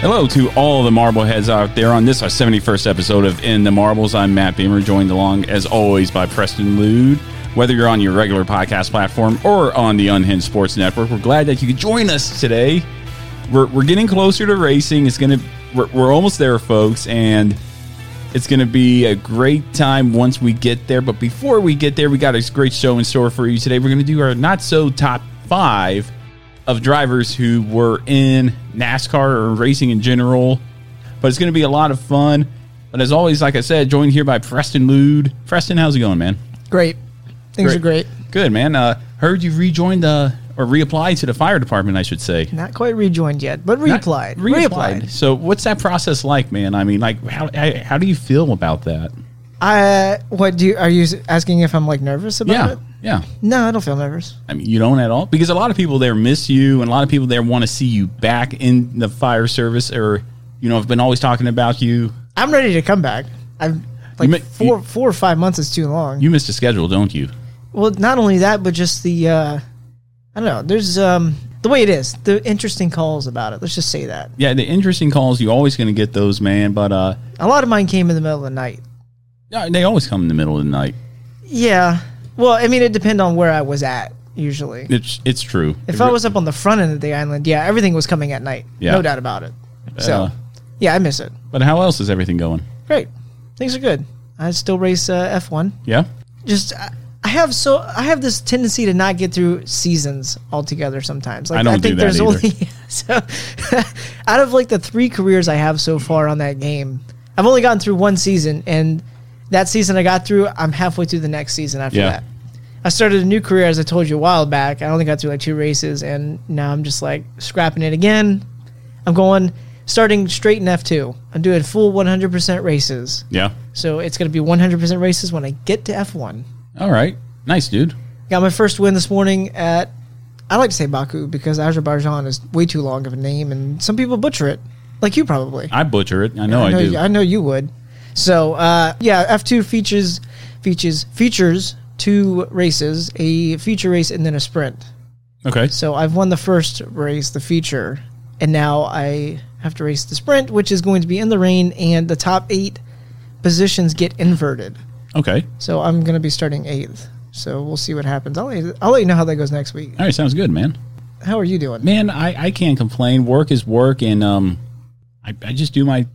Hello to all the Marbleheads out there on this, our 71st episode of In the Marbles. I'm Matt Beamer, joined along, as always, by Preston Lude. Whether you're on your regular podcast platform or on the Unhinged Sports Network, we're glad that you could join us today. We're, we're getting closer to racing. It's going to, we're, we're almost there, folks, and it's going to be a great time once we get there. But before we get there, we got a great show in store for you today. We're going to do our not so top five of drivers who were in NASCAR or racing in general. But it's going to be a lot of fun. But as always, like I said, joined here by Preston Lude. Preston, how's it going, man? Great. Things are great. Good, man. Uh, heard you rejoined the or reapplied to the fire department, I should say. Not quite rejoined yet, but Not- reapplied. reapplied. So, what's that process like, man? I mean, like, how how, how do you feel about that? Uh, what do you, are you asking if I'm like nervous about Yeah, it? Yeah. No, I don't feel nervous. I mean, you don't at all because a lot of people there miss you, and a lot of people there want to see you back in the fire service, or you know, have been always talking about you. I'm ready to come back. I've like four four or five months is too long. You missed a schedule, don't you? well, not only that, but just the uh, I don't know. There's um the way it is. The interesting calls about it. Let's just say that Yeah, the interesting calls you're always going to get those, man. But uh, a lot of mine came in the middle of the night. yeah, they always come in the middle of the night. Yeah. Well, I mean, it depends on where I was at. Usually, It's it's true. if It I re- was up on the front end of the island, yeah, everything was coming at night. Yeah. No doubt about it. So, Uh, yeah, I miss it. but how else is everything going? Great. Things are good. I still race uh, F1. Yeah, Just I I have so I have this tendency to not get through seasons altogether sometimes. Like I don't do that either. only so out of like the 3 careers I have so far on that game, I've only gotten through one season and that season I got through, I'm halfway through the next season after Yeah. that. I started a new career as I told you a while back. I only got through like two races and now I'm just like scrapping it again. I'm going starting straight in F2. I'm doing full 100% races. yeah. So it's going to be 100% races when I get to F1. All right, nice, dude. Got my first win this morning at, I like to say Baku because Azerbaijan is way too long of a name and some people butcher it, like you probably. I butcher it. I know I, do. I know you would. So uh, yeah, F2 features features features two races, a feature race and then a sprint. okay. So I've won the first race, the feature, and now I have to race the sprint, which is going to be in the rain, and the top eight positions get inverted. Okay. So I'm going to be starting eighth. So we'll see what happens. I'll let you, I'll let you know how that goes next week. All right, sounds good, man. How are you doing? Man, I, I can't complain. Work is work, and um, I, I just do my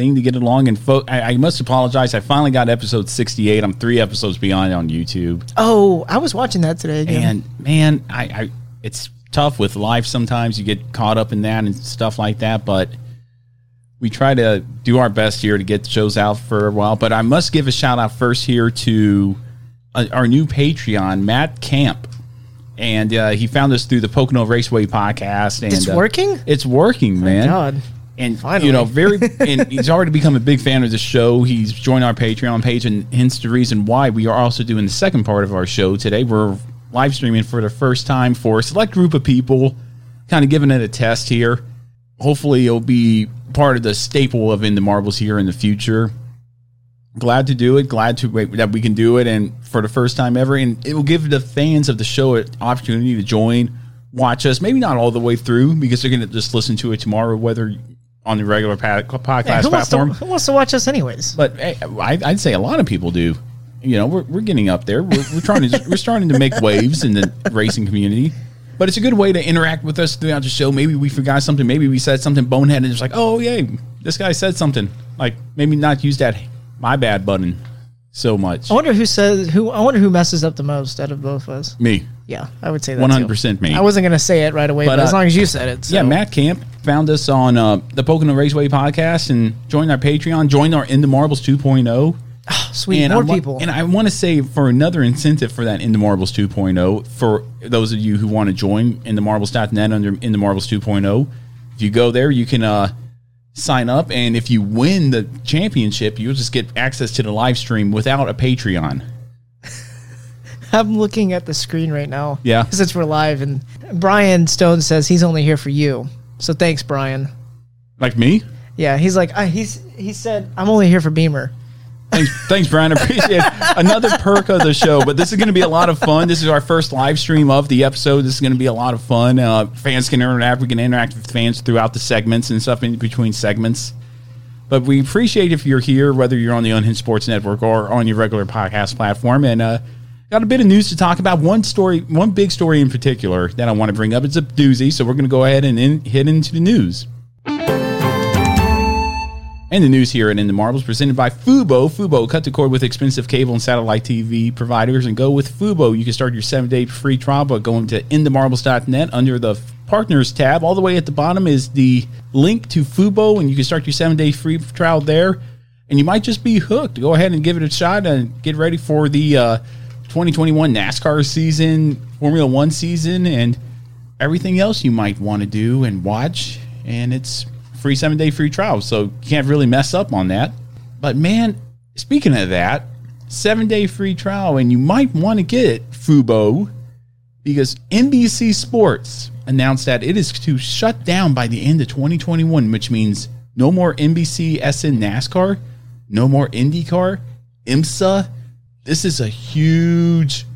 thing to get along. And fo- I, I must apologize. I finally got episode 68. I'm three episodes behind on YouTube. Oh, I was watching that today again. And man, I, I it's tough with life sometimes. You get caught up in that and stuff like that, but we try to do our best here to get shows out for a while. But I must give a shout out first here to uh, our new Patreon, Matt Camp. And uh, he found us through the Pocono Raceway podcast. And It's uh, working? It's working, man. God. And Finally. you know, very, and he's already become a big fan of the show. He's joined our Patreon page, and hence the reason why we are also doing the second part of our show today. We're live streaming for the first time for a select group of people, kind of giving it a test here. Hopefully, it'll be part of the staple of In the Marbles here in the future. Glad to do it. Glad to that we can do it, and for the first time ever, and it will give the fans of the show an opportunity to join, watch us. Maybe not all the way through because they're going to just listen to it tomorrow, whether on the regular podcast Yeah, who, wants to, platform. who wants to watch us anyways? But eh, I, I'd say a lot of people do. You know, we're, we're getting up there. We're, we're trying to we're starting to make waves in the racing community. But it's a good way to interact with us throughout the show. Maybe we forgot something. Maybe we said something boneheaded. And it's like, oh yeah, this guy said something. Like maybe not use that my bad button so much. I wonder who says who. I wonder who messes up the most out of both of us. Me. Yeah, I would say that. Hundred percent me. I wasn't gonna say it right away, but, But, as uh, long as you said it, so. Yeah, Matt Camp found us on uh, the Pocono Raceway podcast and joined our Patreon, joined our In the Marbles 2.0. Oh, sweet, and more wa- people. And I want to say for another incentive for that In the Marbles 2.0, for those of you who want to join in the marbles.net under In the Marbles 2.0, if you go there, you can uh, sign up. And if you win the championship, you'll just get access to the live stream without a Patreon. I'm looking at the screen right now. Yeah. since we're live, and Brian Stone says he's only here for you. So thanks, Brian. Like me? Yeah, he's like I, he's he said I'm only here for Beamer. Thanks, thanks, Brian. Appreciate it. Another perk of the show, but this is going to be a lot of fun. This is our first live stream of the episode. This is going to be a lot of fun. Uh, fans can interact. We can interact with fans throughout the segments and stuff in between segments. But we appreciate if you're here, whether you're on the Unhinged Sports Network or on your regular podcast platform. And uh, got a bit of news to talk about. One story, one big story in particular that I want to bring up. It's a doozy, so we're going to go ahead and in, hit into the news. And the news here at In the Marbles presented by Fubo. Fubo, cut the cord with expensive cable and satellite TV providers and go with Fubo. You can start your seven day free trial by going to inthemarbles.net under the partners tab. All the way at the bottom is the link to Fubo, and you can start your seven day free trial there. And you might just be hooked. Go ahead and give it a shot and get ready for the uh, 2021 NASCAR season, Formula One season, and everything else you might want to do and watch. And it's free seven day free trial, so you can't really mess up on that. But man, speaking of that, seven day free trial, and you might want to get it, Fubo, because NBC Sports announced that it is to shut down by the end of 2021, which means no more NBC SN NASCAR, no more IndyCar, IMSA. This is a huge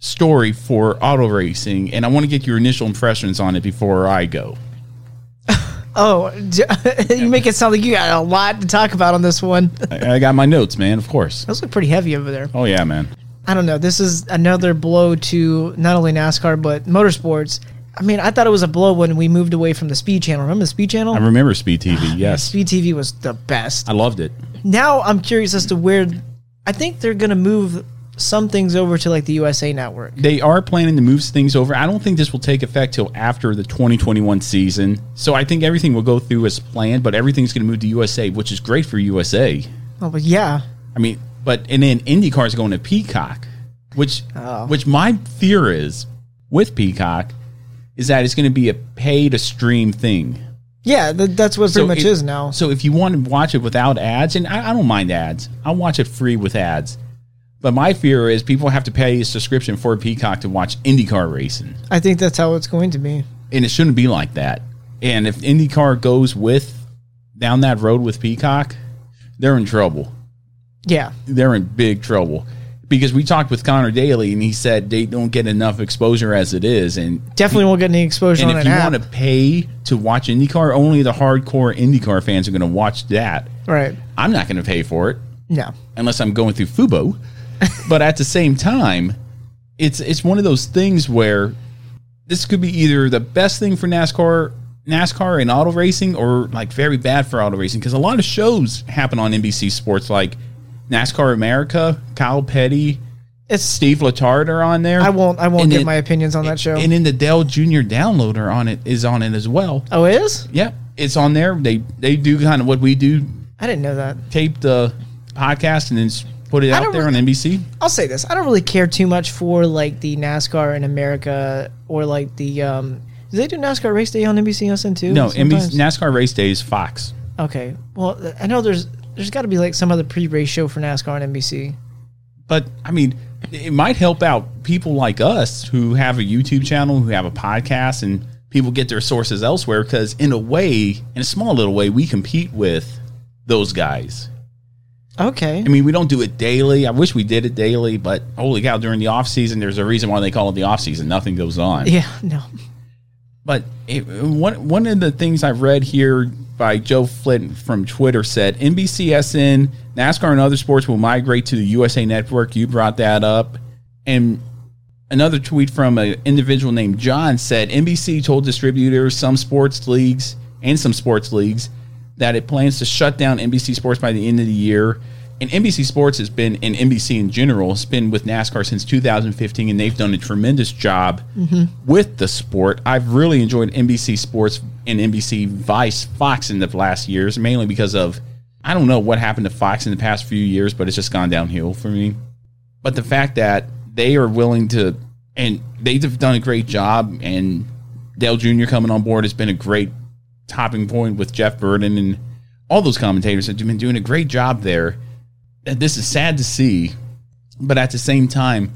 story for auto racing, and I want to get your initial impressions on it before I go. Oh, you make it sound like you got a lot to talk about on this one. I, I got my notes, man. Of course. Those look pretty heavy over there. Oh yeah, man. I don't know. This is another blow to not only NASCAR but motorsports. I mean, I thought it was a blow when we moved away from the Speed Channel. Remember the Speed Channel? I remember Speed TV. Ah, yes, Speed TV was the best. I loved it. Now I'm curious as to where. I think they're gonna move some things over to like the USA Network. They are planning to move things over. I don't think this will take effect till after the 2021 season. So I think everything will go through as planned, but everything's going to move to USA, which is great for USA. Oh, but yeah, I mean, but and then IndyCar is going to Peacock, which Oh. which my fear is with Peacock is that it's going to be a pay to stream thing. Yeah, th- that's what pretty much it- is now. So if you want to watch it without ads, and I, I don't mind ads, I'll watch it free with ads. But my fear is people have to pay a subscription for Peacock to watch IndyCar racing, I think that's how it's going to be. and it shouldn't be like that. And if IndyCar goes with down that road with Peacock, they're in trouble. Yeah, They're in big trouble because we talked with Connor Daly, and he said they don't get enough exposure as it is, and definitely won't get any exposure and if an you app. want to pay to watch IndyCar, only the hardcore IndyCar fans are going to watch that. right? I'm not going to pay for it No. unless I'm going through Fubo. but at the same time, it's it's one of those things where this could be either the best thing for NASCAR, NASCAR and auto racing, or like very bad for auto racing because a lot of shows happen on NBC Sports, like NASCAR America, Kyle Petty, It's Steve Letarte are on there. I won't I won't And give my opinions on that show. And then the Dale Junior downloader on it is on it as well. oh, it is? Yep, it's on there. They they do kind of what we do, I didn't know that. tape the podcast and then put it I out there really- on NBC. I'll say this: I don't really care too much for like the NASCAR in America or like the. um Do they do NASCAR race day on NBCSN too? No? NBC, NASCAR race day is Fox. Okay, well, I know there's there's got to be like some other pre-race show for NASCAR on NBC. But I mean, it might help out people like us who have a YouTube channel, who have a podcast, and people get their sources elsewhere. Because in a way, in a small little way, we compete with those guys. Okay, I mean, we don't do it daily. I wish we did it daily, but holy cow, during the off season, there's a reason why they call it the off season. Nothing goes on. yeah, no, But it, one one of the things I've read here by Joe Flint from Twitter said NBCSN, NASCAR, and other sports will migrate to the USA Network. You brought that up, and another tweet from an individual named John said NBC told distributors, some sports leagues, and some sports leagues that it plans to shut down NBC Sports by the end of the year. And NBC Sports has been, and NBC in general, has been with NASCAR since 2015, and they've done a tremendous job mm-hmm. with the sport. I've really enjoyed NBC Sports and NBC Vice Fox in the last years, mainly because of I don't know what happened to Fox in the past few years, but it's just gone downhill for me. But the fact that they are willing to, and they've done a great job, and Dale Jr. coming on board has been a great topping point with Jeff Burton and all those commentators have been doing a great job there. This is sad to see, but at the same time,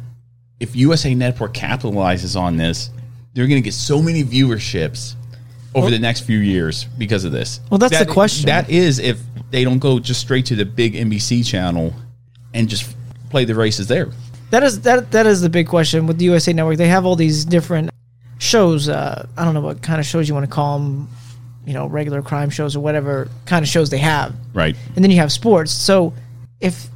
if USA Network capitalizes on this, they're going to get so many viewerships over the next few years because of this. Well, that's the question. That is if they don't go just straight to the big NBC channel and just play the races there. that is that that is the big question with the USA Network. They have all these different shows. Uh, I don't know what kind of shows you want to call them. You know, regular crime shows or whatever kind of shows they have. Right. and then you have sports. So if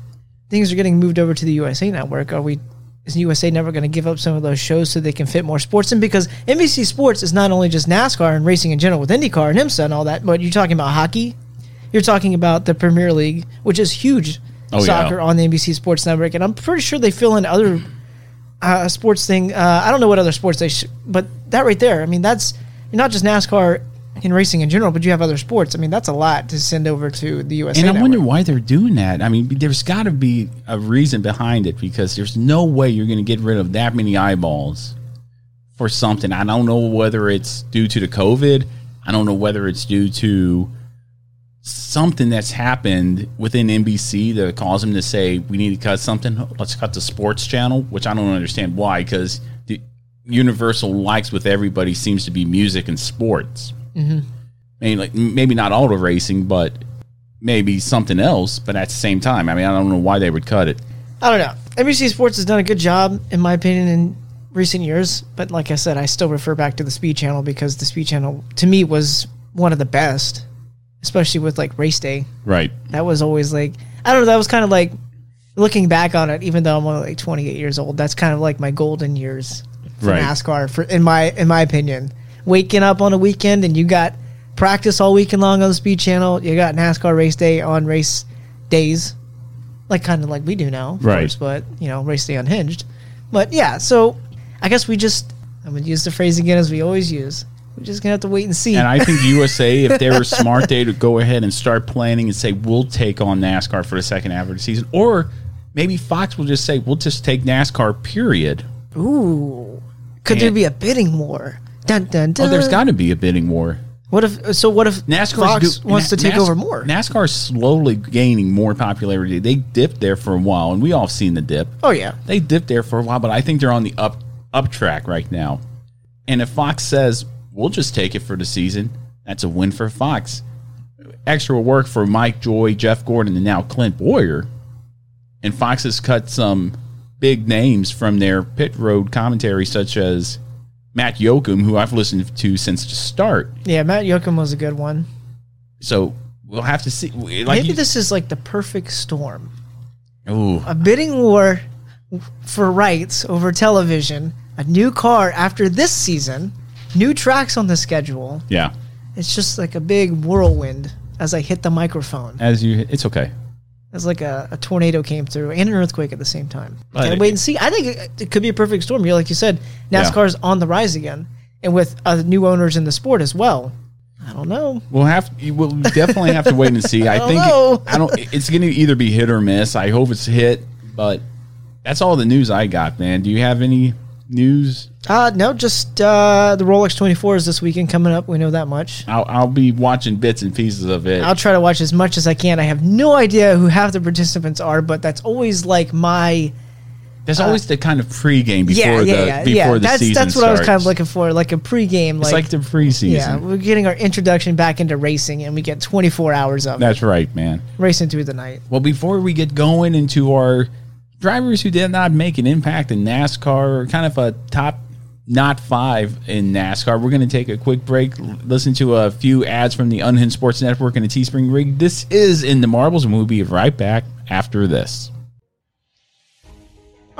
things are getting moved over to the USA Network, are we? Is USA Network going to give up some of those shows so they can fit more sports in? Because NBC Sports is not only just NASCAR and racing in general with IndyCar and IMSA and all that, but you're talking about hockey. You're talking about the Premier League, which is huge Oh, yeah. soccer on the NBC Sports Network, and I'm pretty sure they fill in other uh, sports thing. Uh, I don't know what other sports they, sh- but that right there, I mean, that's not just NASCAR and racing in general, but you have other sports. I mean, that's a lot to send over to the USA. And I Network. wonder why they're doing that. I mean, there's got to be a reason behind it because there's no way you're going to get rid of that many eyeballs for something. I don't know whether it's due to the COVID. I don't know whether it's due to something that's happened within NBC that caused them to say we need to cut something. Let's cut the sports channel, which I don't understand why because the universal likes with everybody seems to be music and sports. Mhm. I mean, like maybe not auto racing, but maybe something else. But at the same time, I mean, I don't know why they would cut it. I don't know. NBC Sports has done a good job, in my opinion, in recent years. But like I said, I still refer back to the Speed Channel because the Speed Channel, to me, was one of the best, especially with like race day. Right. That was always like I don't know. That was kind of like looking back on it, even though I'm only like 28 years old. That's kind of like my golden years for Right. NASCAR, for in my in my opinion. Waking up on a weekend and you got practice all weekend long on the Speed Channel. You got NASCAR race day on race days, like kind of like we do now, of Right. course, but you know, race day unhinged. But yeah, so I guess we just I'm gonna use the phrase again as we always use. We're just gonna have to wait and see. And I think USA, if they were smart, they would go ahead and start planning and say we'll take on NASCAR for the second half of the season, or maybe Fox will just say we'll just take NASCAR. Period. Ooh, could there be a bidding war? Dun, dun, dun. Oh, there's got to be a bidding war. What if? So what if NASCAR Fox wants to take over more? NASCAR's slowly gaining more popularity. They dipped there for a while, and we all seen the dip. Oh yeah, They dipped there for a while, but I think they're on the up up track right now. And if Fox says we'll just take it for the season, that's a win for Fox. Extra work for Mike Joy, Jeff Gordon, and now Clint Bowyer. And Fox has cut some big names from their pit road commentary, such as Matt Yocum, who I've listened to since the start. yeah. Matt Yocum was a good one. So we'll have to see. Like Maybe you- this is like the perfect storm: Ooh, a bidding war for rights over television, a new car after this season, new tracks on the schedule. Yeah. It's just like a big whirlwind as I hit the microphone. As you, it's okay. It's like a, a tornado came through and an earthquake at the same time. But Gotta wait and see. I think it, it could be a perfect storm. You like you said, Yeah. NASCAR's on the rise again, and with uh, new owners in the sport as well. I don't know. We'll have we'll definitely have to wait and see. I, don't think know. I don't. It's going to either be hit or miss. I hope it's hit, but that's all the news I got, man. Do you have any news? Uh, no, just uh, the Rolex 24 is this weekend coming up. We know that much. I'll, I'll be watching bits and pieces of it. I'll try to watch as much as I can. I have no idea who half the participants are, but that's always like my There's always the kind of pregame before yeah, yeah, the yeah, before yeah. the that's season that's what I was kind of looking for, like a pregame. It's like the preseason. Yeah, we're getting our introduction back into racing, and we get 24 hours of it, That's right, man. racing through the night. Well, before we get going into our drivers who did not make an impact in NASCAR, kind of a top not five in NASCAR, we're going to take a quick break, listen to a few ads from the Unhinged Sports Network and the Teespring Rig. This is In the Marbles, and we'll be right back after this.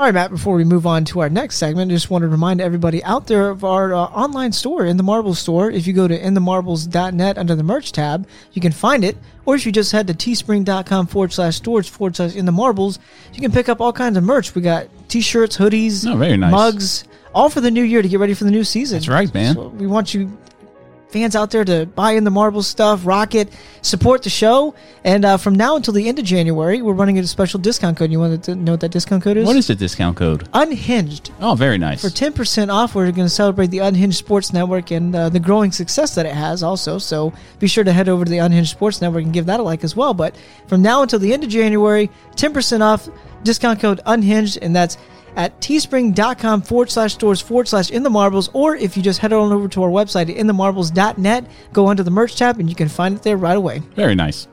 All right, Matt, before we move on to our next segment, I just want to remind everybody out there of our uh, online store, In the Marbles store. If you go to inthemarbles.net under the merch tab, you can find it. Or if you just head to teespring.com forward slash stores forward slash in the marbles, you can pick up all kinds of merch. We got t shirts, hoodies, Oh, very nice. mugs, all for the new year to get ready for the new season. That's right, man. So we want you fans out there to buy in the marbles stuff, rock it, support the show. And uh, from now until the end of January, we're running a special discount code. You want to know what that discount code is? What is the discount code? Unhinged. Oh, very nice. For 10% off, we're going to celebrate the Unhinged Sports Network and uh, the growing success that it has also. So be sure to head over to the Unhinged Sports Network and give that a like as well. But from now until the end of January, 10% off, discount code Unhinged, and that's at teespring.com forward slash stores forward slash in the marbles. Or if you just head on over to our website inthemarbles.net, go under the merch tab, and you can find it there right away. Very nice.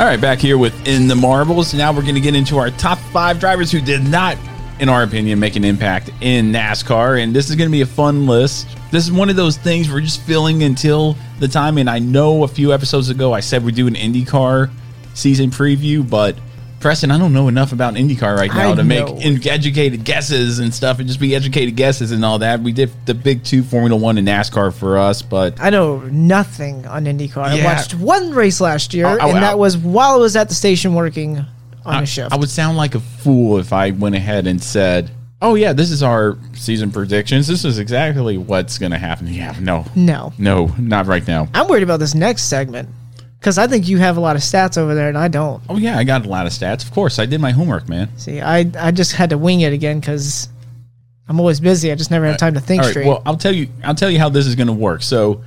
All right, back here with In the Marbles. Now we're going to get into our top five drivers who did not, in our opinion, make an impact in NASCAR. And this is going to be a fun list. This is one of those things we're just filling until the time. And I know a few episodes ago I said we do an IndyCar season preview, but Preston, I don't know enough about IndyCar right now I to make know. in- educated guesses and stuff and just be educated guesses and all that. We did the big two Formula One and NASCAR for us, but I know nothing on IndyCar. I watched one race last year, Oh, oh, and that was while I was at the station working on a shift. I would sound like a fool if I went ahead and said, "Oh yeah, this is our season predictions. This is exactly what's going to happen." Yeah, no, no, no, not right now. I'm worried about this next segment because I think you have a lot of stats over there, and I don't. Oh yeah, I got a lot of stats. Of course, I did my homework, man. See, I I just had to wing it again because I'm always busy. I just never have time to think right, straight. well, I'll tell you. I'll tell you how this is going to work. So,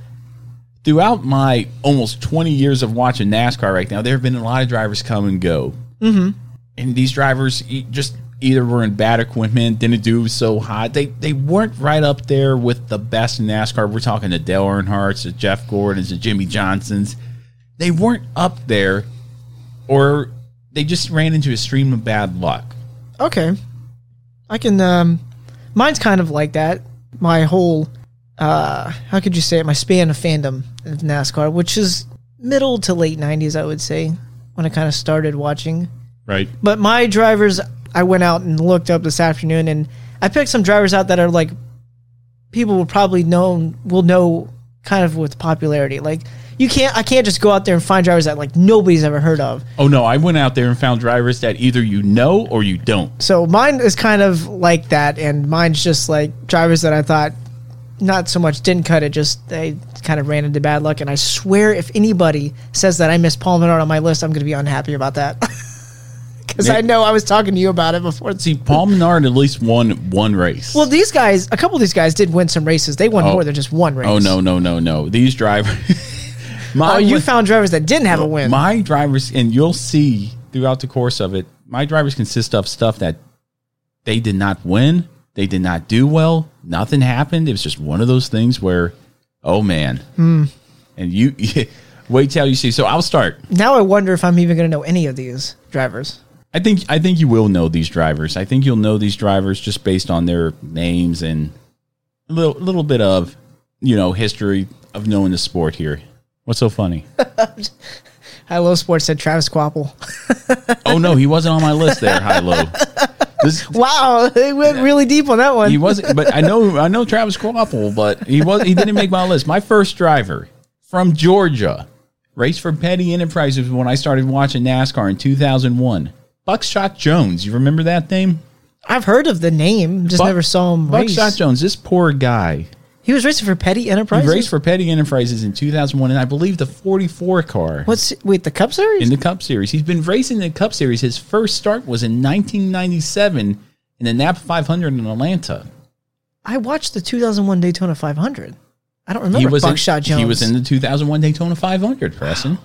throughout my almost 20 years of watching NASCAR right now, there have been a lot of drivers come and go. Mm-hmm. and these drivers just either were in bad equipment, didn't do so hot. They they weren't right up there with the best in NASCAR. We're talking to Dale Earnhardts, to Jeff Gordons, to Jimmie Johnsons. They weren't up there, or they just ran into a stream of bad luck. Okay, I can. Um, mine's kind of like that. My whole, uh, how could you say it? My span of fandom of NASCAR, which is middle to late '90s, I would say, when I kind of started watching. Right. But my drivers, I went out and looked up this afternoon, and I picked some drivers out that are like people will probably know will know kind of with popularity. Like you can't, I can't just go out there and find drivers that like nobody's ever heard of. Oh no, I went out there and found drivers that either you know or you don't. So mine is kind of like that, and mine's just like drivers that I thought not so much didn't cut it, just they kind of ran into bad luck. And I swear, if anybody says that I missed Paul Menard on my list, I'm going to be unhappy about that. Because I know I was talking to you about it before. See, Paul Menard at least won one race. Well, these guys, a couple of these guys did win some races. They won Oh. more than just one race. oh no, no, no, no. These drivers. Oh, you found drivers that didn't have a win. My drivers, and you'll see throughout the course of it, my drivers consist of stuff that they did not win, they did not do well, nothing happened. It was just one of those things where, oh man, Hmm. and you wait till you see. So I'll start. Now I wonder if I'm even going to know any of these drivers. I think I think you will know these drivers. I think you'll know these drivers just based on their names and a little little bit of you know history of knowing the sport here. What's so funny? High Low Sports said Travis Kvapil. oh no, he wasn't on my list there. High low. This, wow, they went really deep on that one. he wasn't, but I know I know Travis Kvapil, but he was he didn't make my list. My first driver from Georgia, raced for Petty Enterprises when I started watching NASCAR in 2001. Buckshot Jones, you remember that name? I've heard of the name, just Buck- never saw him race. Buckshot Jones. This poor guy. He was racing for Petty Enterprises. He raced for Petty Enterprises in 2001, and I believe the 44 car. What's wait the Cup Series? in the Cup Series. He's been racing in the Cup Series. His first start was in 1997 in the Napa 500 in Atlanta. I watched the 2001 Daytona 500. I don't remember he was Buckshot in, Jones. He was in the 2001 Daytona 500, Preston.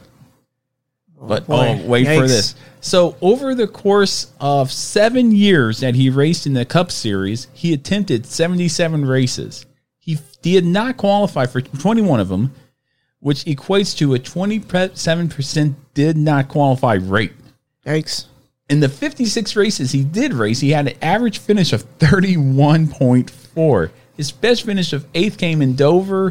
But boy. oh, wait for this. So over the course of seven years that he raced in the Cup Series, he attempted 77 races. He did not qualify for 21 of them, which equates to a 27% did not qualify rate. Yikes. In the 56 races he did race, he had an average finish of 31.4. His best finish of eighth came in Dover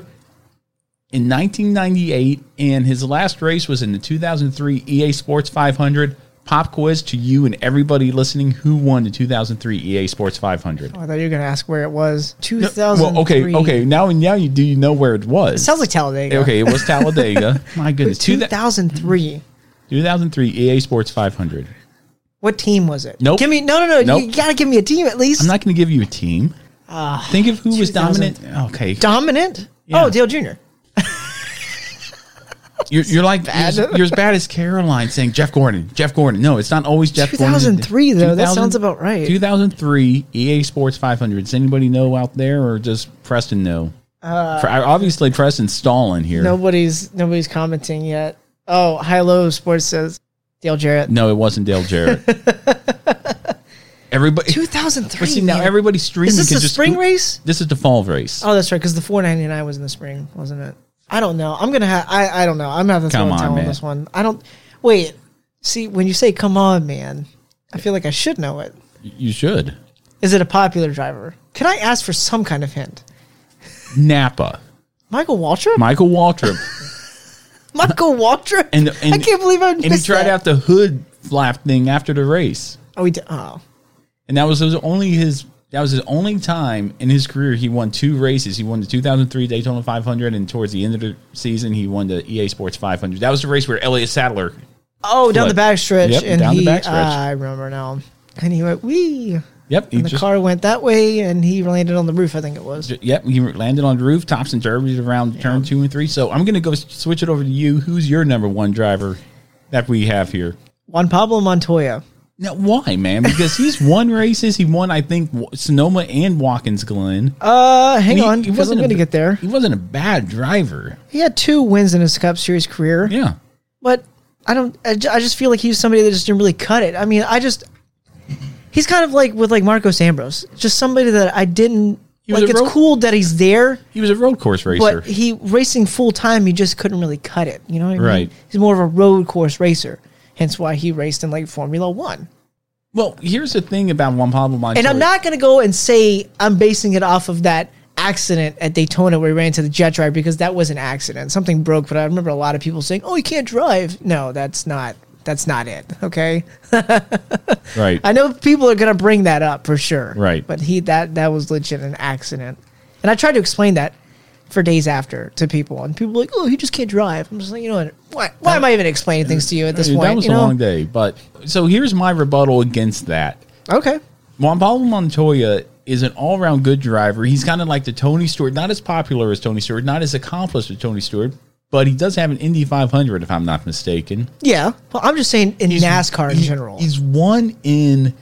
in 1998, and his last race was in the 2003 EA Sports 500. Pop quiz to you and everybody listening who won the 2003 EA Sports 500. Oh, I thought you were going to ask where it was. 2000. Well, okay, okay. Now, now you do you know where it was? It sounds like Talladega. Okay, it was Talladega. My goodness, 2003. 2003 EA Sports 500. What team was it? Nope. Give me no, no, no. Nope. You got to give me a team at least. I'm not going to give you a team. Ah, Think of who was dominant. Okay, dominant. Yeah. Oh, Dale Jr. You're, you're like Bad. You're, you're as bad as Caroline saying Jeff Gordon. Jeff Gordon. No, it's not always Jeff Gordon. 2003 though. That sounds about right. 2003 EA Sports 500. Does anybody know out there, or does Preston know? Uh, obviously, Preston's stalling here. Nobody's nobody's commenting yet. Oh, High Low Sports says Dale Jarrett. No, it wasn't Dale Jarrett. Everybody. 2003. But see now, man. everybody's streaming. Is this the just- spring race? This is the fall race. Oh, that's right. Because the 499 was in the spring, wasn't it? I don't know. I'm gonna have. I I don't know. I'm gonna have Come on, this one. I don't. Wait. See, when you say "come on, man," I feel like I should know it. You should. Is it a popular driver? Can I ask for some kind of hint? Napa. Michael Waltrip. Michael Waltrip. Michael Waltrip. And, and I can't believe I And he tried that. out the hood flap thing after the race. Oh, he did. Oh, And that was his only his that was his only time in his career he won two races. He won the 2003 Daytona 500 and towards the end of the season he won the EA Sports 500. That was the race where Elliott Sadler oh, down the backstretch. Yep, and down he. back stretch. ah, I remember now. And he went wee. Yep, And the just car went that way, and he landed on the roof. I think it was. Yep, he landed on the rooftops and derbies around turn 2 and 3. So I'm going to go switch it over to you. Who's your number 1 driver that we have here? Juan Pablo Montoya. Now, why, man? Because he's won races. He won, I think, Sonoma and Watkins Glen. Uh, hang He- on, he wasn't going to get there. He wasn't a bad driver. He had two wins in his Cup Series career. Yeah. but I don't. I, just feel like he's somebody that just didn't really cut it. I mean, I just he's kind of like with like Marcos Ambrose, just somebody that I didn't like. It's road- cool that he's there, He was a road course racer. but he racing full time. He just couldn't really cut it. You know what I mean? Right. He's more of a road course racer. Hence why he raced in like Formula One. Well, here's the thing about Juan Pablo Montoya. And I'm not going to go and say I'm basing it off of that accident at Daytona where he ran into the jet dryer because that was an accident. Something broke, but I remember a lot of people saying, "Oh, he can't drive." No, that's not. That's not it. Okay. right. I know people are going to bring that up for sure. Right. But he that that was legit an accident, and I tried to explain that for days after to people, and people like, "Oh, he just can't drive." I'm just like, you know what? Why, why am I even explaining things to you at this That point? That was you a know? long day. But so here's my rebuttal against that. Okay. Juan Pablo Montoya is an all around good driver. He's kind of like the Tony Stewart, not as popular as Tony Stewart, not as accomplished as Tony Stewart, but he does have an Indy 500, if I'm not mistaken. Yeah. Well, I'm just saying in NASCAR in he- general. He's won in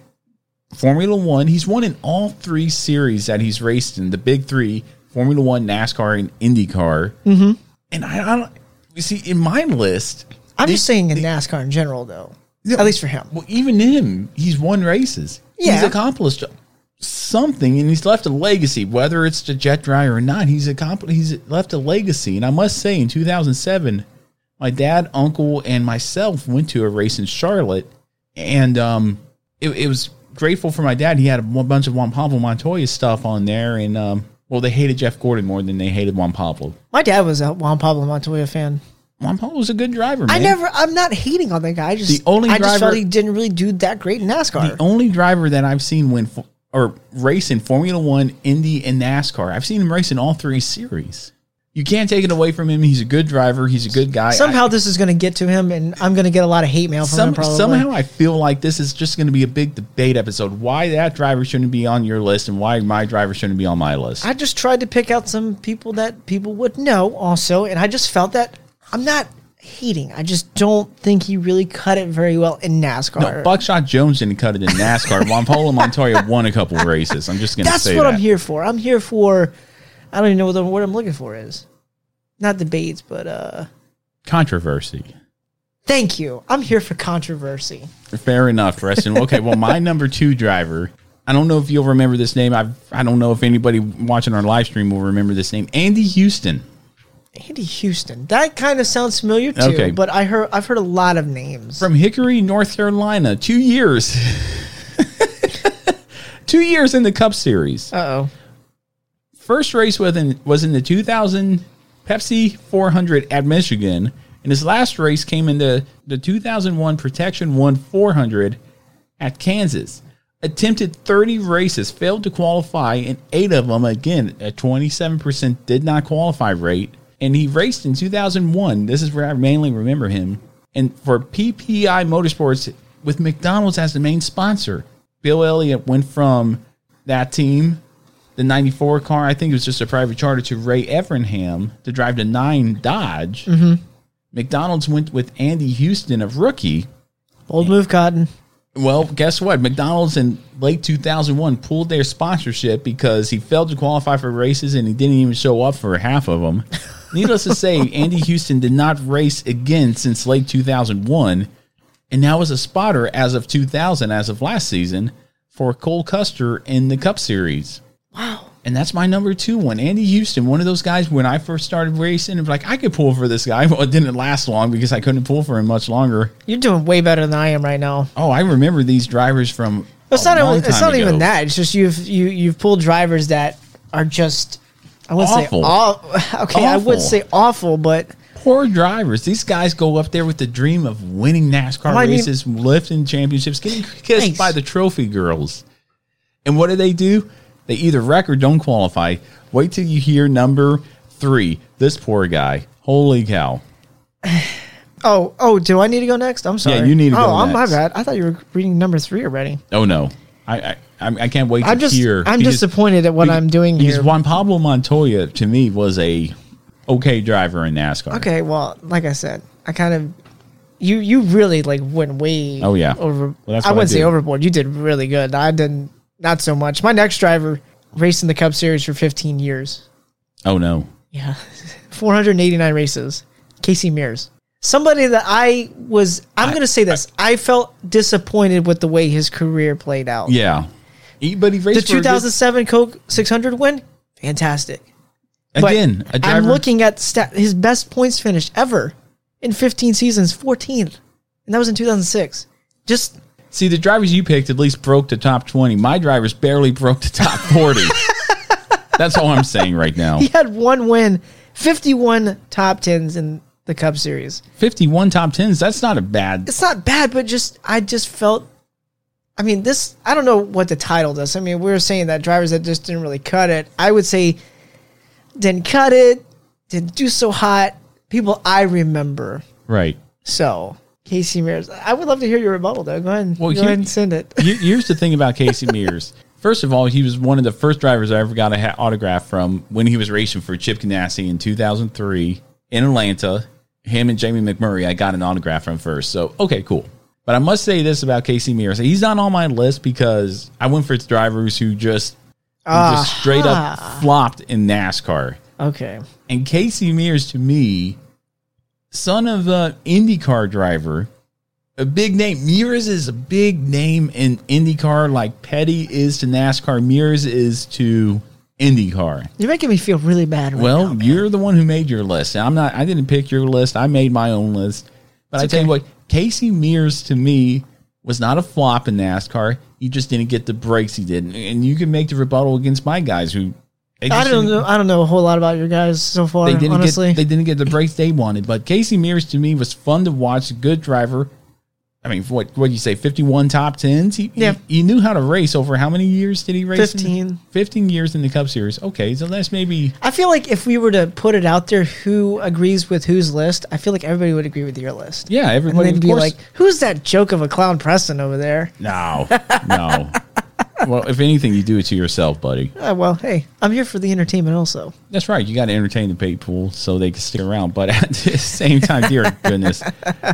Formula One. He's won in all three series that he's raced in the big three Formula One, NASCAR, and IndyCar. Mm-hmm. And I, I don't, you see, in my list, I'm just saying in NASCAR in general, though. At least for him. Well, even him, he's won races. Yeah. He's accomplished something, and he's left a legacy. Whether it's the jet dryer or not, he's accomplished. He's left a legacy. And I must say, in 2007, my dad, uncle, and myself went to a race in Charlotte, and um, it, it was grateful for my dad. He had a bunch of Juan Pablo Montoya stuff on there, and um, Well, they hated Jeff Gordon more than they hated Juan Pablo. My dad was a Juan Pablo Montoya fan. Juan Pablo was a good driver. Man. I never. I'm not hating on that guy. I just The only I just driver- felt he didn't really do that great in NASCAR. The only driver that I've seen win fo- or race in Formula One, Indy, and NASCAR, I've seen him race in all three series. You can't take it away from him. He's a good driver. He's a good guy. Somehow this is going to get to him, and I'm going to get a lot of hate mail from some, him. Probably. somehow I feel like this is just going to be a big debate episode. Why that driver shouldn't be on your list, and why my driver shouldn't be on my list. I just tried to pick out some people that people would know also, and I just felt that I'm not hating. I just don't think he really cut it very well in NASCAR. no, Buckshot Jones didn't cut it in NASCAR. Juan Pablo Montoya won a couple races. I'm just going to That's what that. I'm here for. I'm here for. I don't even know what the word I'm looking for is. Not debates, but uh, Controversy. thank you. I'm here for controversy. Fair enough, Preston. Okay, well, my number two driver. I don't know if you'll remember this name. I I don't know if anybody watching our live stream will remember this name. Andy Houston. Andy Houston. That kind of sounds familiar too. Okay. But I heard I've heard a lot of names. from Hickory, North Carolina. Two years. Two years in the Cup Series. Uh oh. First race was in, was in the 2000 Pepsi 400 at Michigan, and his last race came in the, the 2001 Protection 1 400 at Kansas. Attempted 30 races, failed to qualify, and eight of them, again, a 27% did not qualify rate. And he raced in 2001. This is where I mainly remember him. And for PPI Motorsports with McDonald's as the main sponsor. Bill Elliott went from that team, the 94 car, I think it was just a private charter, to Ray Evernham to drive the 9 Dodge. Mhm. McDonald's went with Andy Houston, a rookie. Old move, Cotton. Well, guess what? McDonald's in late 2001 pulled their sponsorship because he failed to qualify for races and he didn't even show up for half of them. Needless to say, Andy Houston did not race again since late 2001 and now is a spotter as of 2000, as of last season, for Cole Custer in the Cup Series. Wow. And that's my number two one. Andy Houston, one of those guys when I first started racing, and like I could pull for this guy. Well, it didn't last long because I couldn't pull for him much longer. You're doing way better than I am right now. Oh, I remember these drivers from. It's a not. Even, it's not even that. It's just you've you you've pulled drivers that are just. I would Awful. say aw- okay. I would Awful. say awful, but Poor drivers. These guys go up there with the dream of winning NASCAR Well, I mean- races, lifting championships, getting kissed Thanks. by the trophy girls. And what do they do? They either wreck or don't qualify. Wait till you hear number three. This poor guy. Holy cow. oh oh. Do I need to go next? I'm sorry. Yeah, you need to oh, go I'm my bad. I thought you were reading number three already. Oh no. I I, I I can't wait to I'm just hear. I'm because- disappointed at what because- I'm doing because here. Juan Pablo Montoya to me was a okay driver in NASCAR. Okay, well, like I said, I kind of you you really like went way Oh, yeah. over. Well, I wouldn't say overboard. You did really good. I didn't not so much. My next driver raced in the Cup Series for 15 years. Oh no. Yeah, 489 races. Casey Mears, somebody that I was. I'm going to say this. I, felt disappointed with the way his career played out. Yeah. He, but he raced for a good- 2007 Coke 600 win, fantastic. Again. I'm looking at stat, his best points finish ever in 15 seasons, 14th, and that was in 2006. Just See, the drivers you picked at least broke the top 20. My drivers barely broke the top 40. That's all I'm saying right now. he had one win, 51 top tens in the Cup Series. 51 top 10s. That's not a bad. It's not bad, but just I just felt. I mean, this. I don't know what the title does. I mean, we were saying that drivers that just didn't really cut it. I would say didn't cut it, didn't do so hot. People I remember. Right. So Casey Mears, I would love to hear your rebuttal though. Go ahead, Well, go here- ahead and send it. Here's the thing about Casey Mears. First of all, he was one of the first drivers I ever got a ha- autograph from when he was racing for Chip Ganassi in 2003 in Atlanta. Him and Jamie McMurray, I got an autograph from first. So, okay, cool. But I must say this about Casey Mears. He's not on my list because I went for drivers who just, who just straight up flopped in NASCAR. Okay. And Casey Mears, to me, son of an IndyCar driver, a big name. Mears is a big name in IndyCar, like Petty is to NASCAR. Mears is to IndyCar. You're making me feel really bad. Right well, now. you're the one who made your list. I'm not. I didn't pick your list. I made my own list. But I It's tell you what, Casey Mears to me was not a flop in NASCAR. He just didn't get the breaks he did, and you can make the rebuttal against my guys who They I don't know. I don't know a whole lot about your guys so far. They didn't honestly, get they didn't get the breaks they wanted. But Casey Mears to me was fun to watch. Good driver. I mean, what what you say? Fifty one top tens. He, Yeah. he he knew how to race. Over how many years did he race? in- 15. Fifteen years in the Cup Series. Okay, so that's maybe I feel like if we were to put it out there, who agrees with whose list? I feel like everybody would agree with your list. yeah. And Everybody they'd of be course. like, "Who's that joke of a clown Preston over there?" no, no. Well, if anything, you do it to yourself, buddy. Uh, well, hey, I'm here for the entertainment also. That's right. You got to entertain the people so they can stick around. But at the same time, dear goodness,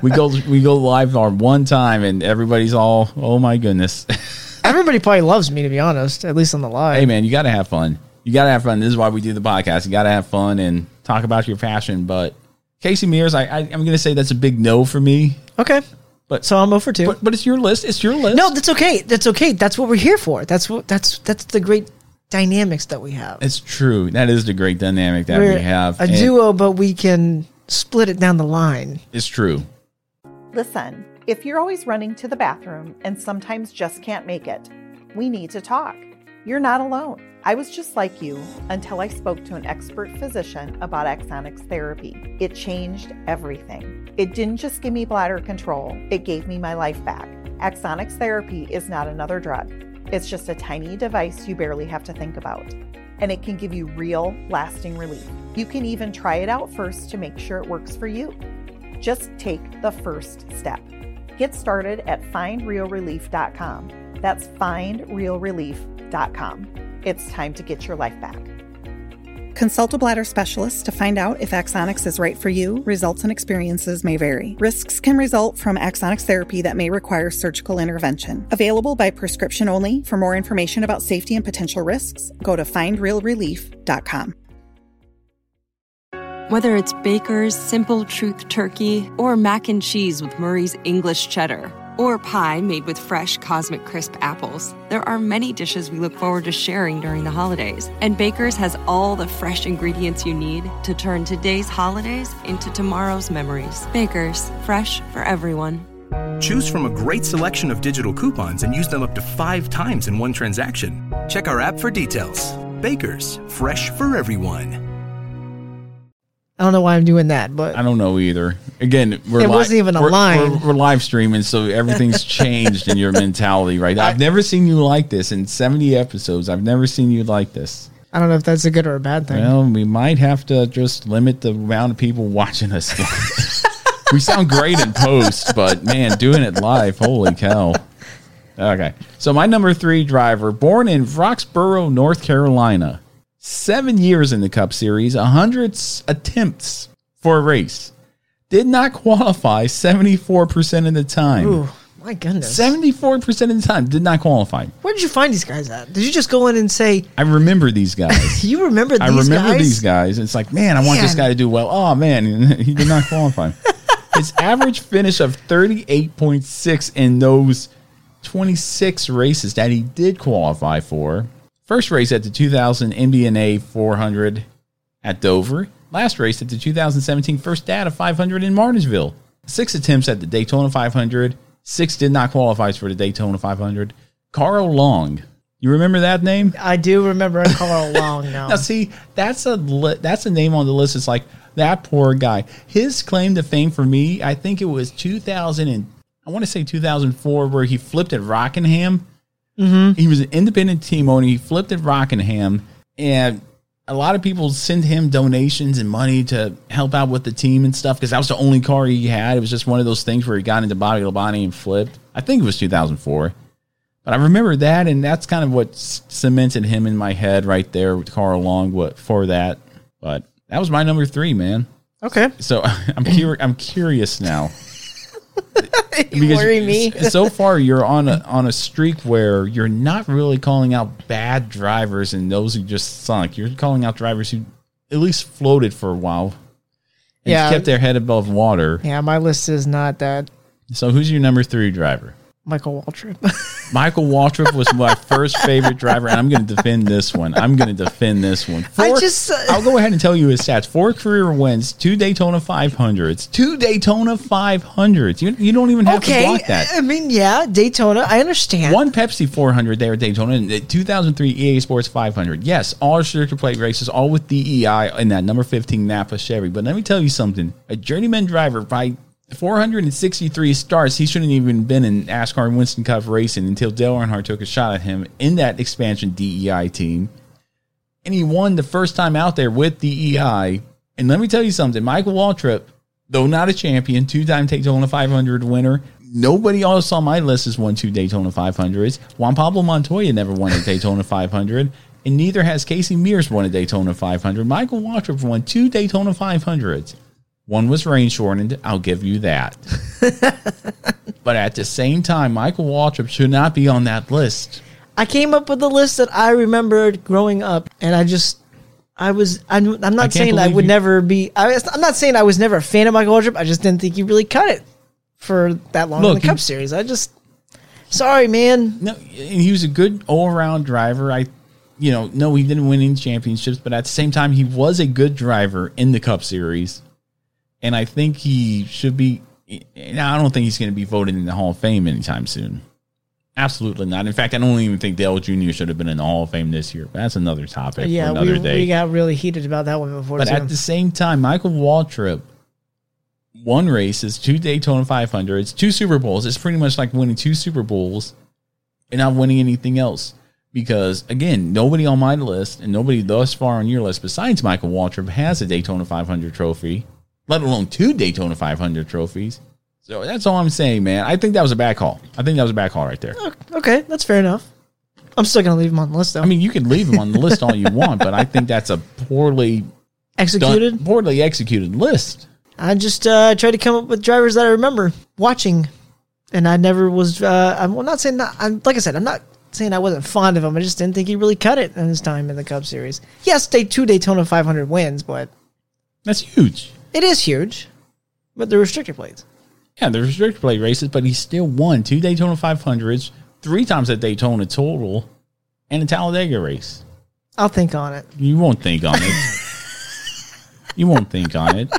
we go we go live our one time and everybody's all, oh my goodness. Everybody probably loves me, to be honest, at least on the live. hey man, you got to have fun. You got to have fun. This is why we do the podcast. You got to have fun and talk about your passion. But Casey Mears, I, I I'm going to say that's a big no for me. Okay, But so I'm over two. but but it's your list. It's your list. no, that's okay. That's okay. That's what we're here for. That's what. That's that's the great dynamics that we have. it's true. That is the great dynamic that We're we have. a And duo, but we can split it down the line. It's true. Listen, if you're always running to the bathroom and sometimes just can't make it, we need to talk. You're not alone. I was just like you until I spoke to an expert physician about Axonics therapy. It changed everything. It didn't just give me bladder control, it gave me my life back. Axonics therapy is not another drug, it's just a tiny device you barely have to think about. And it can give you real, lasting relief. You can even try it out first to make sure it works for you. Just take the first step. Get started at findrealrelief.com. That's findrealrelief.com. It's time to get your life back. Consult a bladder specialist to find out if Axonics is right for you. Results and experiences may vary. Risks can result from Axonics therapy that may require surgical intervention. Available by prescription only. For more information about safety and potential risks, go to findrealrelief.com. Whether it's Baker's Simple Truth Turkey or mac and cheese with Murray's English Cheddar or pie made with fresh Cosmic Crisp apples, there are many dishes we look forward to sharing during the holidays. And Baker's has all the fresh ingredients you need to turn today's holidays into tomorrow's memories. Baker's, fresh for everyone. Choose from a great selection of digital coupons and use them up to five times in one transaction. Check our app for details. Bakers, fresh for everyone. I don't know why I'm doing that, but I don't know either. Again, we're It li- wasn't even a we're- line. We're, we're live streaming, so everything's changed in your mentality, right? I've never seen you like this in 70 episodes. I've never seen you like this. I don't know if that's a good or a bad thing. Well, we might have to just limit the amount of people watching us. we sound great in post, but man, doing it live, holy cow. Okay. So my number three driver, born in Roxboro, North Carolina, seven years in the Cup Series, a hundred attempts for a race, did not qualify 74% of the time. Ooh, my goodness. 74% of the time did not qualify. Where did you find these guys at? Did you just go in and say, I remember these guys. you remember these guys? I remember guys? these guys. It's like, man, I want this guy to do well. Oh man, he did not qualify. His average finish of 38.6 in those 26 races that he did qualify for. First race at the 2000 MBNA 400 at Dover. Last race at the 2017 First Data 500 in Martinsville. Six attempts at the Daytona 500. Six did not qualify for the Daytona 500. Carl Long. You remember that name? I do remember Carl Long now. Now, see, that's a li- that's a name on the list. It's like that poor guy. His claim to fame for me, I think it was 2000 and I want to say 2004, where he flipped at Rockingham. Mhm. He was an independent team owner. He flipped at Rockingham, and a lot of people sent him donations and money to help out with the team and stuff because that was the only car he had. It was just one of those things where he got into Bobby Labonte and flipped. I think it was 2004. But I remember that, and that's kind of what cemented him in my head right there with Carl Long what, for that. But that was my number three, man. Okay. So I'm cur- I'm curious now. You worry me. so far, you're on a on a streak where you're not really calling out bad drivers and those who just sunk. You're calling out drivers who at least floated for a while and Yeah. kept their head above water. Yeah, my list is not that. So who's your number three driver? Michael Waltrip. Michael Waltrip was my first favorite driver, and I'm going to defend this one. I'm going to defend this one. I just, uh, I'll go ahead and tell you his stats: four career wins, two Daytona 500s, two Daytona 500s. You, you don't even have to okay, block that. I mean, yeah, Daytona. I understand. One Pepsi 400 there at Daytona, and 2003 EA Sports 500. Yes, all restrictor plate races, all with DEI in that number 15 Napa Chevy. But let me tell you something: a journeyman driver by 463 starts, he shouldn't even been in NASCAR and Winston Cup racing until Dale Earnhardt took a shot at him in that expansion DEI team, and he won the first time out there with DEI. And let me tell you something: Michael Waltrip, though not a champion, two-time Daytona 500 winner. Nobody else on my list has won two Daytona 500s. Juan Pablo Montoya never won a Daytona 500, and neither has Casey Mears won a Daytona 500. Michael Waltrip won two Daytona 500s. One was rain shortened. I'll give you that. but at the same time, Michael Waltrip should not be on that list. I came up with a list that I remembered growing up, and I just, I was, I'm, I'm not can't saying I would you- never be. I, I'm not saying I was never a fan of Michael Waltrip. I just didn't think he really cut it for that long in the Cup he- Series. I just, sorry, man. No, and he was a good all around driver. I, you know, no, he didn't win any championships, but at the same time, he was a good driver in the Cup Series, and I think he should be. Now, I don't think he's going to be voted in the Hall of Fame anytime soon. Absolutely not. In fact, I don't even think Dale Jr. should have been in the Hall of Fame this year. But that's another topic yeah, another we, day. we got really heated about that one before. But too. at the same time, Michael Waltrip won races, two Daytona 500s, two Super Bowls. It's pretty much like winning two Super Bowls and not winning anything else. Because again, nobody on my list and nobody thus far on your list besides Michael Waltrip has a Daytona 500 trophy, let alone two Daytona 500 trophies. So that's all I'm saying, man. I think that was a bad call. I think that was a bad call right there. okay, that's fair enough. I'm still gonna leave him on the list though. I mean, you can leave him on the list all you want, but I think that's a poorly Executed? done- poorly executed list. I just uh, tried to come up with drivers that I remember watching, and I never was. Uh, I'm not saying not. I'm like I said, I'm not saying I wasn't fond of him. I just didn't think he really cut it in his time in the Cup Series. Yes, day two Daytona 500 wins, but That's huge. It is huge. But the restrictor plates. Yeah, the restrictor plate races, but he still won two Daytona 500s, three times at Daytona total, and a Talladega race. I'll think on it. You won't think on it. you won't think on it.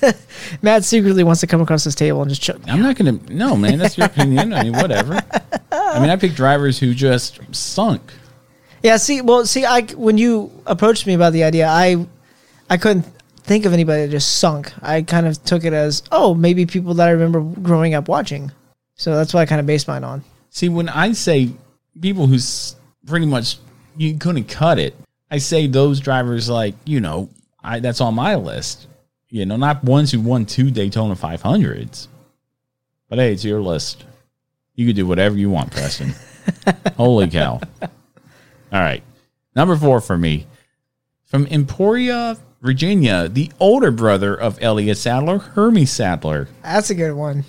Matt secretly wants to come across this table and just choke. I'm not going to. No, man, that's your opinion. I mean, whatever. I mean, I pick drivers who just sunk. Yeah, see, well, see, I when you approached me about the idea, I I couldn't think of anybody that just sunk. I kind of took it as, oh, maybe people that I remember growing up watching. So that's what I kind of based mine on. See, when I say people who's pretty much you couldn't cut it, I say those drivers like you know I that's on my list. You know, not ones who won two Daytona 500s. But hey, it's your list. You can do whatever you want, Preston. Holy cow! All right, number four for me from Emporia, Virginia, the older brother of Elliott Sadler, Hermie Sadler. That's a good one.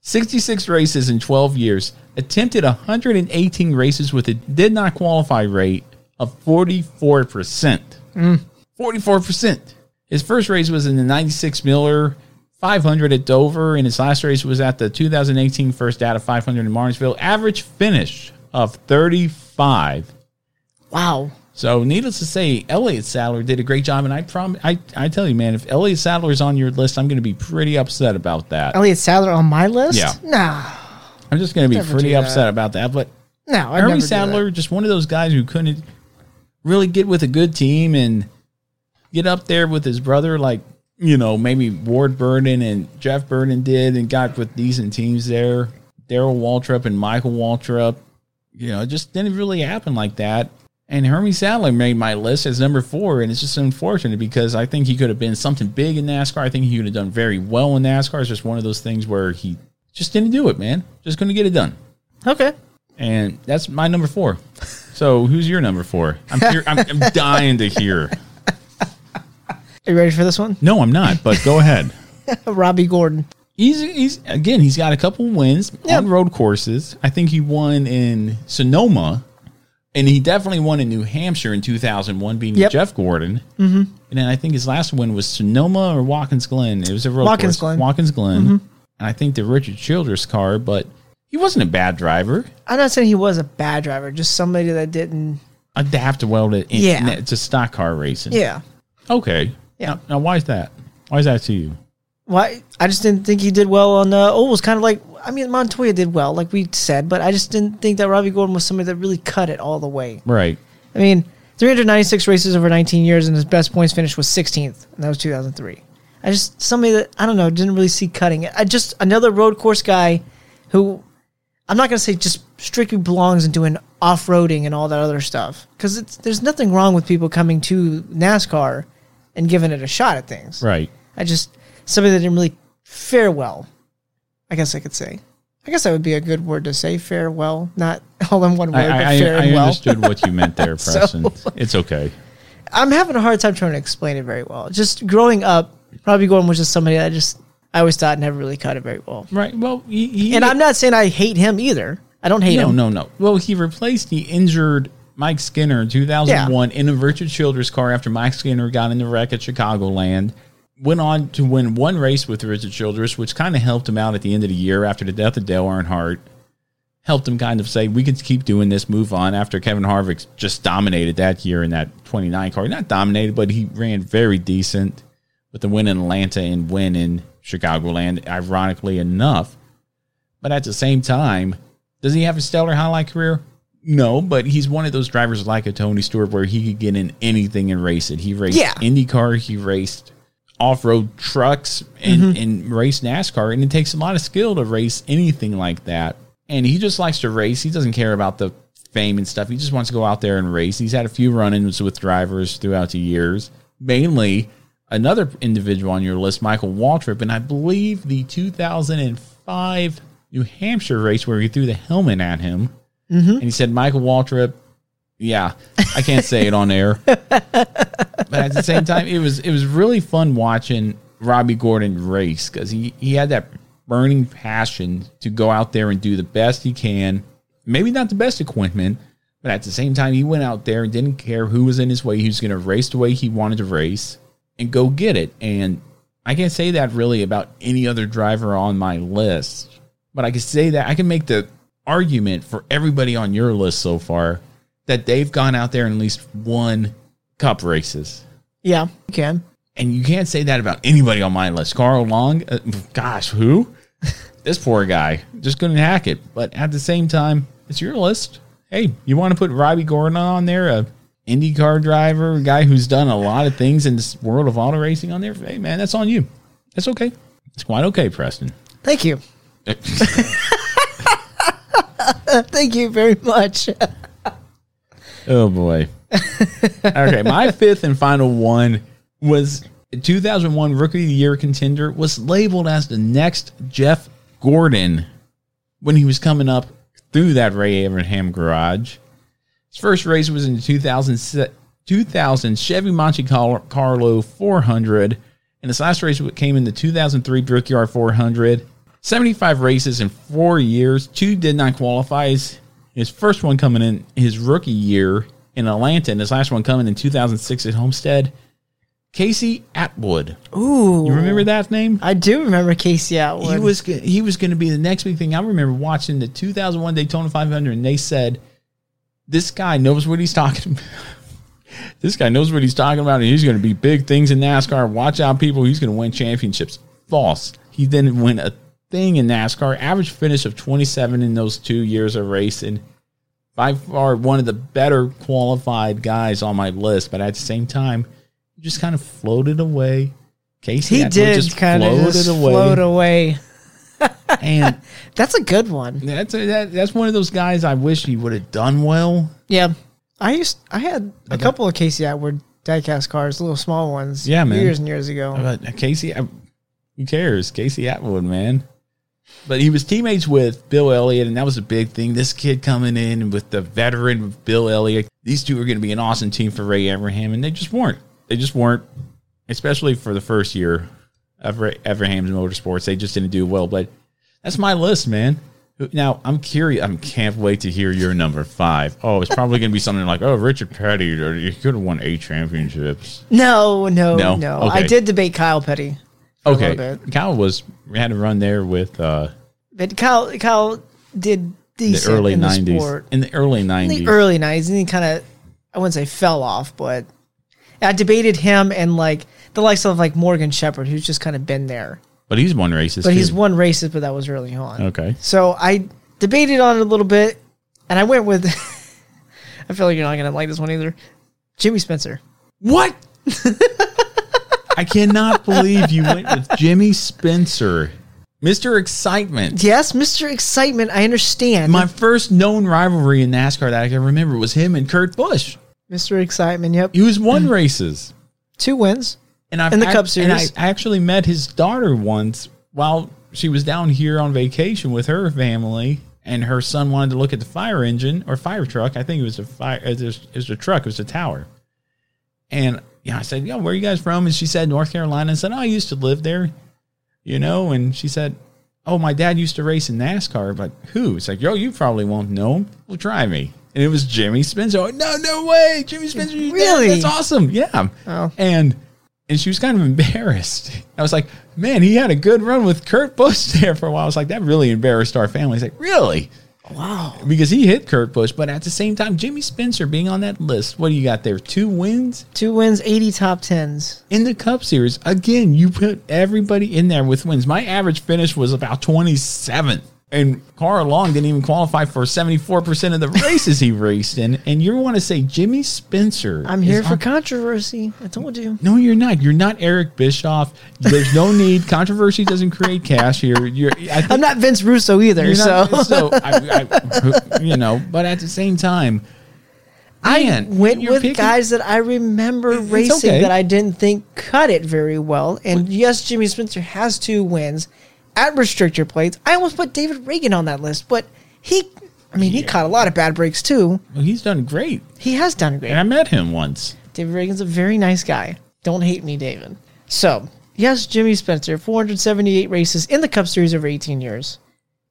66 races in 12 years, attempted 118 races with a did not qualify rate of 44%. Mm. 44%. His first race was in the 96 Miller 500 at Dover, and his last race was at the 2018 First Data 500 in Martinsville. Average finish of 35. Wow. So, needless to say, Elliott Sadler did a great job, and I prom- I, I tell you, man, if Elliott Sadler is on your list, I'm going to be pretty upset about that. Elliot Sadler on my list? Yeah. Nah. I'm just going to be pretty upset about that. But No, I'd Hermie Sadler, just one of those guys who couldn't really get with a good team and get up there with his brother, like you know maybe Ward Burton and Jeff Burton did, and got with decent teams there. Darrell Waltrip and Michael Waltrip, you know, it just didn't really happen like that. And Hermie Sadler made my list as number four, and it's just unfortunate because I think he could have been something big in NASCAR. I think he would have done very well in NASCAR. It's just one of those things where he just didn't do it, man. Just couldn't get it done. Okay. And that's my number four. So who's your number four? I'm here, I'm, I'm dying to hear. Are you ready for this one? No, I'm not. But go ahead. Robby Gordon. He's he's again. He's got a couple wins on road courses. I think he won in Sonoma, and he definitely won in New Hampshire in 2001, beating Yep. Jeff Gordon. Mhm. And then I think his last win was Sonoma or Watkins Glen. It was a road Watkins course. Glen. Watkins Glen. Mhm. And I think the Richard Childress car, but He wasn't a bad driver. I'm not saying he was a bad driver, just somebody that didn't. Adapt well to weld it in, Yeah. to stock car racing. Yeah. Okay. Yeah. Now, now why is that? Why is that to you? Why? I just didn't think he did well on uh, ovals. Kind of like I mean, Montoya did well, like we said, but I just didn't think that Robby Gordon was somebody that really cut it all the way. Right. I mean, 396 races over 19 years, and his best points finish was 16th, and that was 2003. I just somebody that I don't know didn't really see cutting it. I just another road course guy who I'm not gonna say just strictly belongs in doing off roading and all that other stuff because there's nothing wrong with people coming to NASCAR and giving it a shot at things. Right. I just somebody that didn't really fare well. I guess I could say. I guess that would be a good word to say. Farewell, not all in one word, I, but I, fare I well. understood what you meant there, So- Preston. it's okay. I'm having a hard time trying to explain it very well. Just growing up, Robby Gordon was just somebody that I just I always thought never really cut it very well. Right. Well, he, he- and I'm not saying I hate him either. I don't hate no, him. No, no, no. Well, he replaced the injured Mike Skinner in 2001 in a Richard Childress car after Mike Skinner got in the wreck at Chicagoland. Went on to win one race with Richard Childress, which kind of helped him out at the end of the year after the death of Dale Earnhardt. Helped him kind of say, we can keep doing this, move on. After Kevin Harvick just dominated that year in that 29 car. Not dominated, but he ran very decent with the win in Atlanta and win in Chicagoland, ironically enough. But at the same time, does he have a stellar highlight career? No, but he's one of those drivers like a Tony Stewart where he could get in anything and race it. He raced Yeah. IndyCar, he raced off-road trucks and, Mhm. and race NASCAR, and it takes a lot of skill to race anything like that. And he just likes to race. He doesn't care about the fame and stuff. He just wants to go out there and race. He's had a few run-ins with drivers throughout the years, mainly another individual on your list, Michael Waltrip, and I believe the 2005 New Hampshire race where he threw the helmet at him, Mhm. and he said, "Michael Waltrip." Yeah, I can't say it on air, but at the same time, it was it was really fun watching Robby Gordon race because he he had that burning passion to go out there and do the best he can. Maybe not the best equipment, but at the same time, he went out there and didn't care who was in his way. He was going to race the way he wanted to race and go get it. And I can't say that really about any other driver on my list, but I can say that I can make the argument for everybody on your list so far that they've gone out there and at least won cup races. Yeah, you can. And you can't say that about anybody on my list. Carl Long, uh, gosh, who? this poor guy just couldn't hack it. But at the same time, it's your list. Hey, you want to put Robby Gordon on there, a IndyCar driver, a guy who's done a lot of things in this world of auto racing on there? Hey, man, that's on you. That's okay. It's quite okay, Preston. Thank you. Thank you very much. Oh boy. okay, my fifth and final one was 2001 Rookie of the Year contender was labeled as the next Jeff Gordon when he was coming up through that Ray Evernham garage. His first race was in 2000, 2000 Chevy Monte Carlo 400, and his last race came in the 2003 Brickyard 400. 75 races in four years. Two did not qualify. His, his first one coming in his rookie year in Atlanta, and his last one coming in 2006 at Homestead. Casey Atwood. Ooh, You remember that name? I do remember Casey Atwood. He was he was going to be the next big thing. I remember watching the 2001 Daytona 500, and they said this guy knows what he's talking about. this guy knows what he's talking about, and he's going to be big things in NASCAR. Watch out, people! He's going to win championships. False. He didn't win a thing in NASCAR. Average finish of 27 in those two years of racing. By far, one of the better qualified guys on my list, but at the same time, he just kind of floated away. Casey he did just kind of floated just away. float away. and that's a good one. That's a, that, that's one of those guys I wish he would have done well. Yeah, I used I had a couple of Casey Atwood diecast cars, little small ones. Yeah, man. years and years ago. But Casey, I, who cares? Casey Atwood, man. But he was teammates with Bill Elliott, and that was a big thing. This kid coming in with the veteran Bill Elliott. These two are going to be an awesome team for Ray Evernham, and they just weren't. They just weren't, especially for the first year of Ray Evernham's motorsports. They just didn't do well. But that's my list, man. Now I'm curious. I can't wait to hear your number five. Oh, it's probably going to be something like, "Oh, Richard Petty, or he could have won eight championships." No, no, No? no. Okay. I did debate Kyle Petty. A Okay. Kyle was we had to run there with. uh But Kyle, Kyle did decent the early in the 90s. sport. In the early 90s. In the early 90s, and he kind of, I wouldn't say fell off, but I debated him and like the likes of like Morgan Shepherd, who's just kind of been there. but he's won races. But he's too. won races, but that was early on. Okay. So I debated on it a little bit, and I went with. I feel like you're not gonna like this one either. Jimmy Spencer. What? I cannot believe you went with Jimmy Spencer, Mr. Excitement. Yes, Mr. Excitement. I understand. My first known rivalry in NASCAR that I can remember was him and Kurt Busch. Mr. Excitement. Yep. He was won races. Two wins. And I've In the Cup Series. And I actually met his daughter once while she was down here on vacation with her family, and her son wanted to look at the fire engine or fire truck. I think it was a fire. It was, it was a truck. It was a tower. And yeah, I said, "Yeah, where are you guys from?" And she said, "North Carolina." I said, "Oh, I used to live there." You know, and she said, "Oh, my dad used to race in NASCAR, but who?" It's like, "Yo, you probably won't know him. Well, try me." And it was Jimmy Spencer. Oh, no, no way, Jimmy Spencer! you? Really? That's awesome. Yeah. Oh. And and she was kind of embarrassed. I was like, "Man, he had a good run with Kurt Busch there for a while." I was like, "That really embarrassed our family." He's like, "Really?" Wow. Because he hit Kurt Busch, but at the same time, Jimmy Spencer being on that list. What do you got there? Two wins Two wins, 80 top tens. in the Cup Series. Again, you put everybody in there with wins. My average finish was about 27th. And Carl Long didn't even qualify for 74% of the races he raced in. And you want to say Jimmy Spencer. I'm here for on- controversy. I told you. no, you're not. You're not Eric Bischoff. There's no need. Controversy doesn't create cash here. You're, I I'm not Vince Russo either. you're so not- so I, I, you know, but at the same time, I went with picking- guys that I remember It's racing okay. that I didn't think cut it very well. And yes, Jimmy Spencer has two wins at restrictor plates. I almost put David Ragan on that list, but he, I mean, he caught a lot of bad breaks too. Well, he's done great. He has done great. And I met him once. David Ragan's a very nice guy. Don't hate me, David. So, yes, Jimmy Spencer, 478 races in the Cup Series over 18 years.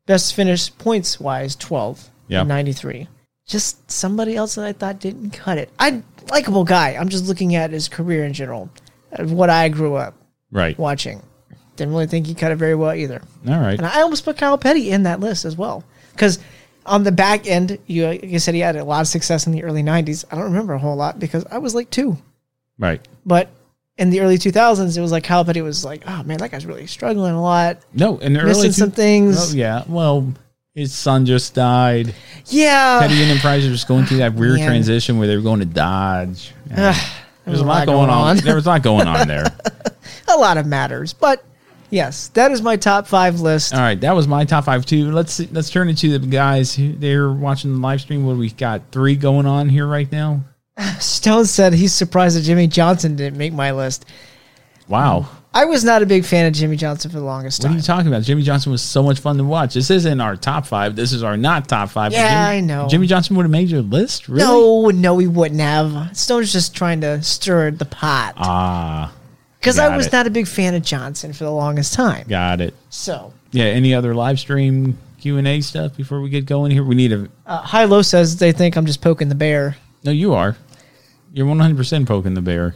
Best finish points wise, 12. Yeah. 93. Just somebody else that I thought didn't cut it. I likable guy. I'm just looking at his career in general, of what I grew up Right. watching. Didn't really think he cut it very well either. All right. And I almost put Kyle Petty in that list as well. Because on the back end, you, like you said he had a lot of success in the early 90s. I don't remember a whole lot because I was like two. Right. But in the early 2000s, it was like Kyle Petty was like, oh man, that guy's really struggling a lot. No, in the Missing early some things. Oh yeah. Well, his son just died. Yeah. Petty Enterprises was going through that weird Man. transition where they were going to Dodge. Ugh, There's a lot going on. There was a lot going on there. a lot of matters. But yes, that is my top five list. All right, that was my top five too. Let's let's turn it to the guys. who- They're watching the live stream. What we got? Three going on here right now. Stone said he's surprised that Jimmie Johnson didn't make my list. Wow. I was not a big fan of Jimmie Johnson for the longest time. What are you talking about? Jimmie Johnson was so much fun to watch. This isn't our top five. This is our not top five. Yeah, Jimmy- I know. Jimmie Johnson would have made your list. Really? No, no, he wouldn't have. Stone's just trying to stir the pot. Ah, Because I was it. not a big fan of Johnson for the longest time. got it. So, Yeah. Any other live stream Q and A stuff before we get going here? We need a. uh, High Low says they think I'm just poking the bear. No, you are. You're 100 percent poking the bear.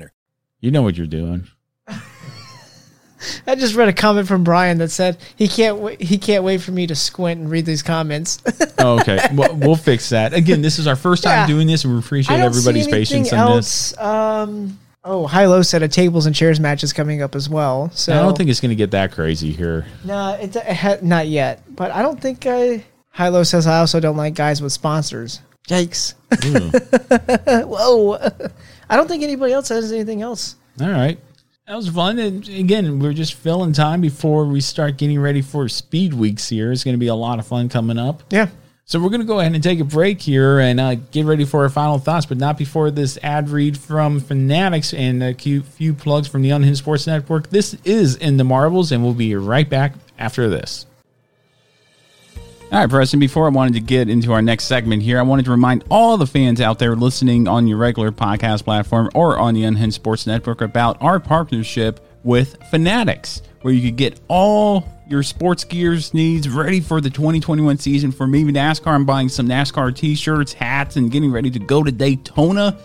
You know what you're doing. I just read a comment from Brian that said he can't wait. He can't wait for me to squint and read these comments. Oh, okay, well, we'll fix that. Again, this is our first time Yeah. doing this, and we appreciate everybody's patience on this. Um, oh, High Low said a tables and chairs match is coming up as well. So I don't think it's going to get that crazy here. no, it, it ha- not yet. But I don't think I. High Low says I also don't like guys with sponsors. Yikes! Whoa! I don't think anybody else has anything else. All right. That was fun. And again, we're just filling time before we start getting ready for speed weeks here. It's going to be a lot of fun coming up. Yeah. So we're going to go ahead and take a break here and uh, get ready for our final thoughts, but not before this ad read from Fanatics and a few, few plugs from the Unhinged Sports Network. This is In the Marbles, and we'll be right back after this. All right, Preston, before I wanted to get into our next segment here, I wanted to remind all the fans out there listening on your regular podcast platform or on the Unhinged Sports Network about our partnership with Fanatics, where you could get all your sports gears needs ready for the 2021 season. For maybe NASCAR, I'm buying some NASCAR t shirts, hats, and getting ready to go to Daytona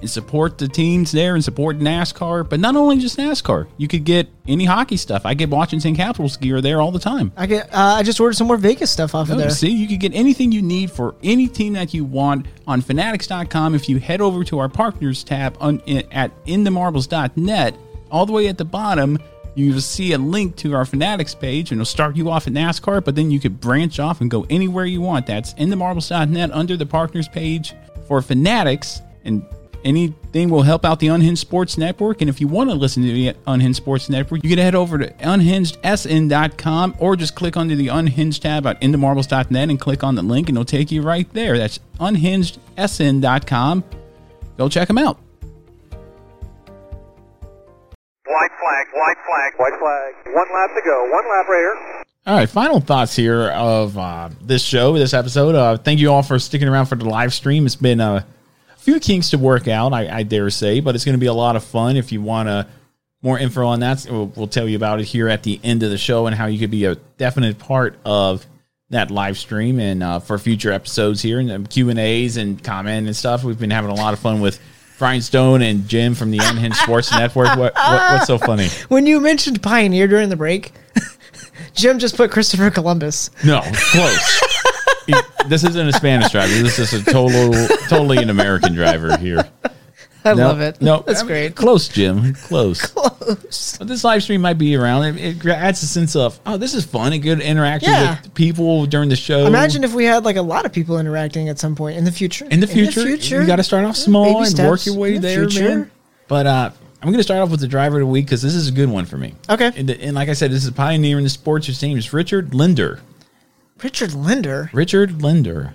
and support the teams there and support NASCAR. But not only just NASCAR, you could get any hockey stuff. I get Washington Capitals gear there all the time. I get. Uh, I just ordered some more Vegas stuff off of Oh, there. See, you could get anything you need for any team that you want on fanatics.com. If you head over to our partners tab on, at inthemarbles.net, all the way at the bottom, you will see a link to our Fanatics page and it'll start you off at NASCAR, but then you could branch off and go anywhere you want. That's inthemarbles.net under the partners page for Fanatics and anything will help out the Unhinged Sports Network. And if you want to listen to the Unhinged Sports Network, you can head over to unhingedsn.com or just click under the Unhinged tab at inthemarbles.net and click on the link and it'll take you right there. That's unhingedsn.com. Go check them out. White flag, white flag, white flag. One lap to go. One lap right here. All right, final thoughts here of uh, this show, this episode. Uh, thank you all for sticking around for the live stream. It's been a few kinks to work out, I, I dare say, but it's going to be a lot of fun. If you want to more info on that, we'll, we'll tell you about it here at the end of the show and how you could be a definite part of that live stream and uh, for future episodes here and Q and A's and comment and stuff. We've been having a lot of fun with Brian Stone and Jim from the Unhinged Sports Network. What, what, what's so funny? When you mentioned Pioneer during the break, Jim just put Christopher Columbus. No, close. this isn't a Spanish driver. This is a total, totally an American driver here. I No, love it. No, that's I mean, great. Close, Jim. Close. Close. But this live stream might be around. It, it adds a sense of oh, this is fun. A good interaction Yeah. with people during the show. Imagine if we had like a lot of people interacting at some point in the future. in the future, you got to start off small and work your way the there, future. man. But uh, I'm going to start off with the driver of the week because this is a good one for me. Okay. And, and like I said, this is a pioneer in the sports. His name is Richard Linder. Richard Linder. Richard Linder.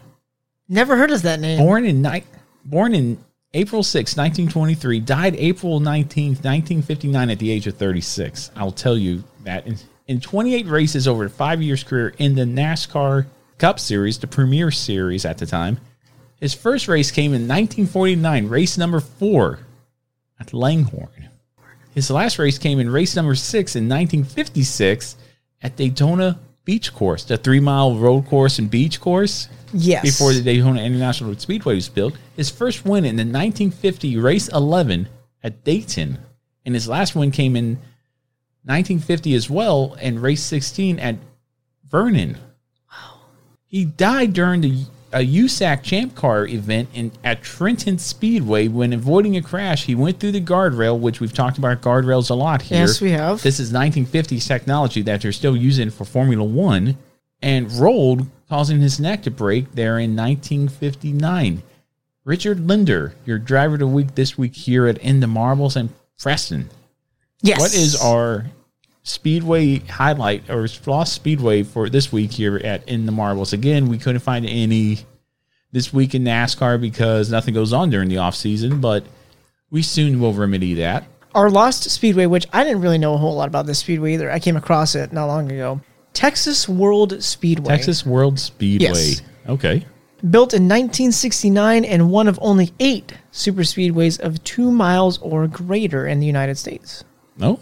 Never heard of that name. Born in ni- born in April 6, 1923, died April 19, 1959 at the age of 36. I'll tell you that. In, in 28 races over a five years career in the NASCAR Cup Series, the Premier Series at the time, his first race came in 1949, race number four at Langhorne. His last race came in race number six in 1956 at Daytona Beach Course, the three mile road course and beach course. Yes. Before the Daytona International Speedway was built. His first win in the 1950 race 11 at Dayton. And his last win came in 1950 as well and race 16 at Vernon. Wow. He died during the a USAC Champ Car event in at Trenton Speedway when avoiding a crash. He went through the guardrail, which we've talked about guardrails a lot here. Yes, we have. This is 1950s technology that they're still using for Formula One, and rolled, causing his neck to break there in 1959. Richard Linder, your driver of the week this week here at In the Marbles and Preston. Yes. What is our Speedway highlight or Floss Speedway for this week here at In the Marbles? Again, we couldn't find any this week in NASCAR because nothing goes on during the off season, but we soon will remedy that. Our Lost Speedway, which I didn't really know a whole lot about this speedway either. I came across it not long ago. Texas World Speedway. Texas World Speedway. Yes. Okay. Built in 1969 and one of only eight super speedways of two miles or greater in the United States. Oh.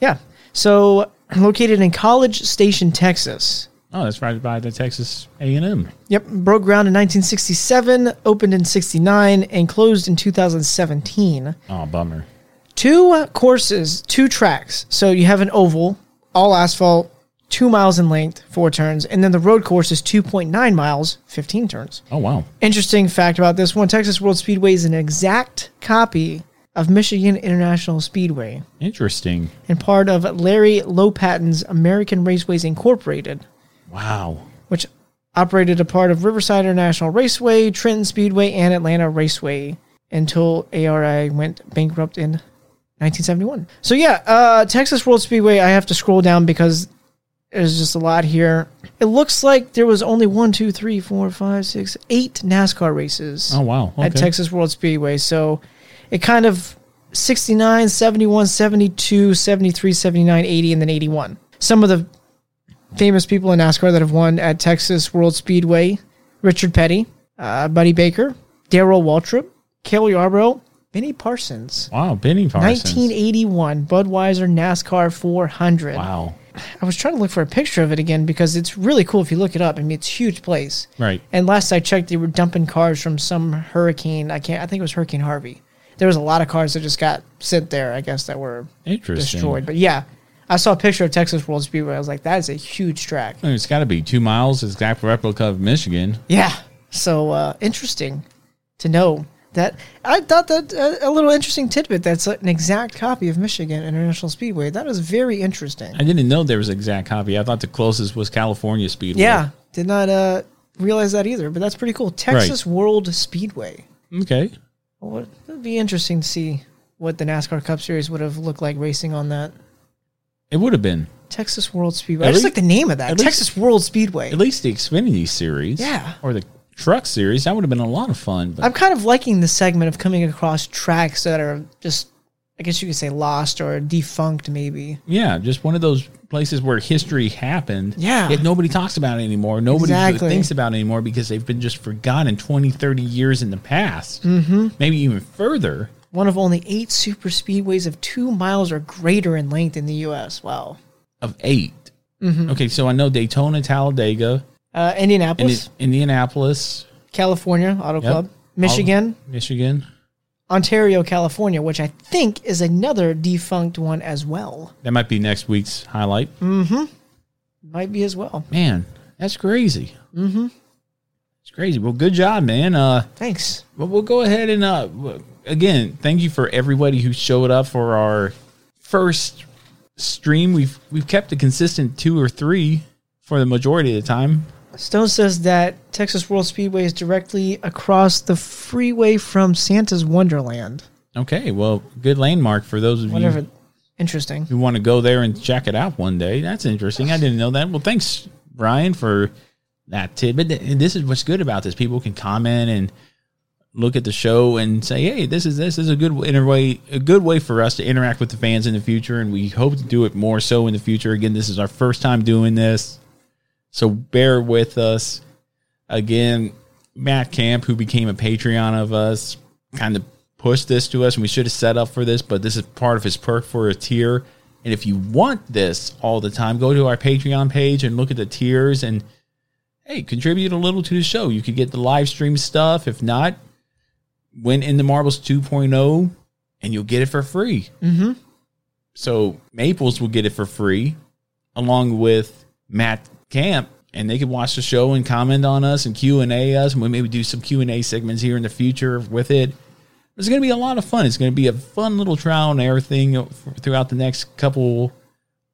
Yeah. So located in College Station, Texas. Oh, that's right by the Texas A&M. Yep. Broke ground in 1967, opened in 69, and closed in 2017. Oh, bummer. Two courses, two tracks. So you have an oval, all asphalt, two miles in length, four turns, and then the road course is 2.9 miles, 15 turns. Oh, wow. Interesting fact about this one Texas World Speedway is an exact copy of Michigan International Speedway Interesting. and part of Larry LoPatin's American Raceways Incorporated, Wow. which operated a part of Riverside International Raceway, Trenton Speedway, and Atlanta Raceway until ARI went bankrupt in 1971. So yeah, uh, Texas World Speedway. I have to scroll down because there's just a lot here. It looks like there was only one, two, three, four, five, six, eight NASCAR races. Oh, wow. At Texas World Speedway. So it kind of 69, 71, 72, 73, 79, 80, and then 81. Some of the famous people in NASCAR that have won at Texas World Speedway: Richard Petty, uh, Buddy Baker, Darrell Waltrip, Cale Yarborough, Benny Parsons. Wow, Benny Parsons. 1981 Budweiser NASCAR 400. Wow. I was trying to look for a picture of it again because it's really cool if you look it up. I mean, it's a huge place. Right. And last I checked, they were dumping cars from some hurricane. I can't. I think it was Hurricane Harvey. There was a lot of cars that just got sent there. I guess that were destroyed. But yeah, I saw a picture of Texas World Speedway. I was like, that is a huge track. It's got to be two miles, exact replica of Michigan. Yeah. So uh, interesting to know that. I thought that uh, a little interesting tidbit. That's an exact copy of Michigan International Speedway. That is very interesting. I didn't know there was an exact copy. I thought the closest was California Speedway. Yeah, did not uh, realize that either. But that's pretty cool. Texas World Speedway. Okay. Well, it would be interesting to see what the NASCAR Cup Series would have looked like racing on that. It would have been. Texas World Speedway. At I just least- like the name of that. at least- Texas World Speedway. At least the Xfinity series. Yeah. Or the truck series. That would have been a lot of fun. But I'm kind of liking the segment of coming across tracks that are just, I guess you could say, lost or defunct, maybe. yeah, just one of those places where history happened. Yeah. Yet nobody talks about it anymore. Nobody Exactly. thinks about it anymore because they've been just forgotten 20, 30 years in the past. Mm-hmm. Maybe even further. One of only eight super speedways of two miles or greater in length in the U.S. Wow. Of 8 Mhm. Okay, so I know Daytona, Talladega, Uh, Indianapolis, Indi- Indianapolis, California Auto Yep. Club, Michigan, All- Michigan. Ontario, California, which I think is another defunct one as well. That might be next week's highlight. Mm-hmm. Might be as well. Man, that's crazy. Mm-hmm. It's crazy. Well, good job, man. Uh, Thanks. Well, we'll go ahead and uh, again, thank you for everybody who showed up for our first stream. We've we've kept a consistent two or three for the majority of the time. Stone says that Texas World Speedway is directly across the freeway from Santa's Wonderland. Okay, well, good landmark for those of Whatever. you Interesting. who want to go there and check it out one day. That's interesting. I didn't know that. Well, thanks, Brian, for that tidbit. And this is what's good about this. People can comment and look at the show and say, "Hey, this is this is a good way a good way for us to interact with the fans in the future." And we hope to do it more so in the future. Again, this is our first time doing this, so bear with us. Again, Matt Camp, who became a Patreon of us, kind of pushed this to us, and we should have set up for this, but this is part of his perk for a tier. And if you want this all the time, go to our Patreon page and look at the tiers and hey, contribute a little to the show. You could get the live stream stuff. If not, win in the Marbles 2.0 and you'll get it for free. Mm-hmm. So Maples will get it for free along with Matt Camp and they can watch the show and comment on us and Q&A us and we maybe do some Q&A segments here in the future with it. It's going to be a lot of fun. It's going to be a fun little trial and error thing throughout the next couple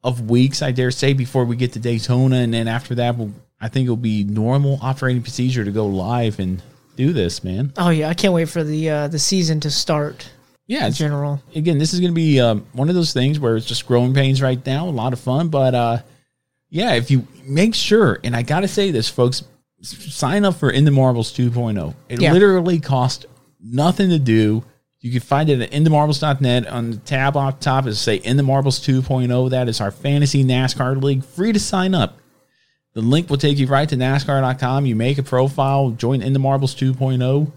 of weeks, I dare say, before we get to Daytona. And then after that, we'll, I think it'll be normal operating procedure to go live and do this, man. Oh yeah, I can't wait for the uh, the season to start. Yeah, in general. Again, this is going to be um, one of those things where it's just growing pains right now. A lot of fun, but uh, yeah, if you make sure, and I got to say this, folks, sign up for In the Marbles 2.0. It Yeah. literally costs nothing to do. You can find it at inthemarbles.net. On the tab off top is say In the Marbles 2.0. That is our fantasy NASCAR league. Free to sign up. The link will take you right to NASCAR.com. You make a profile, join In the Marbles 2.0.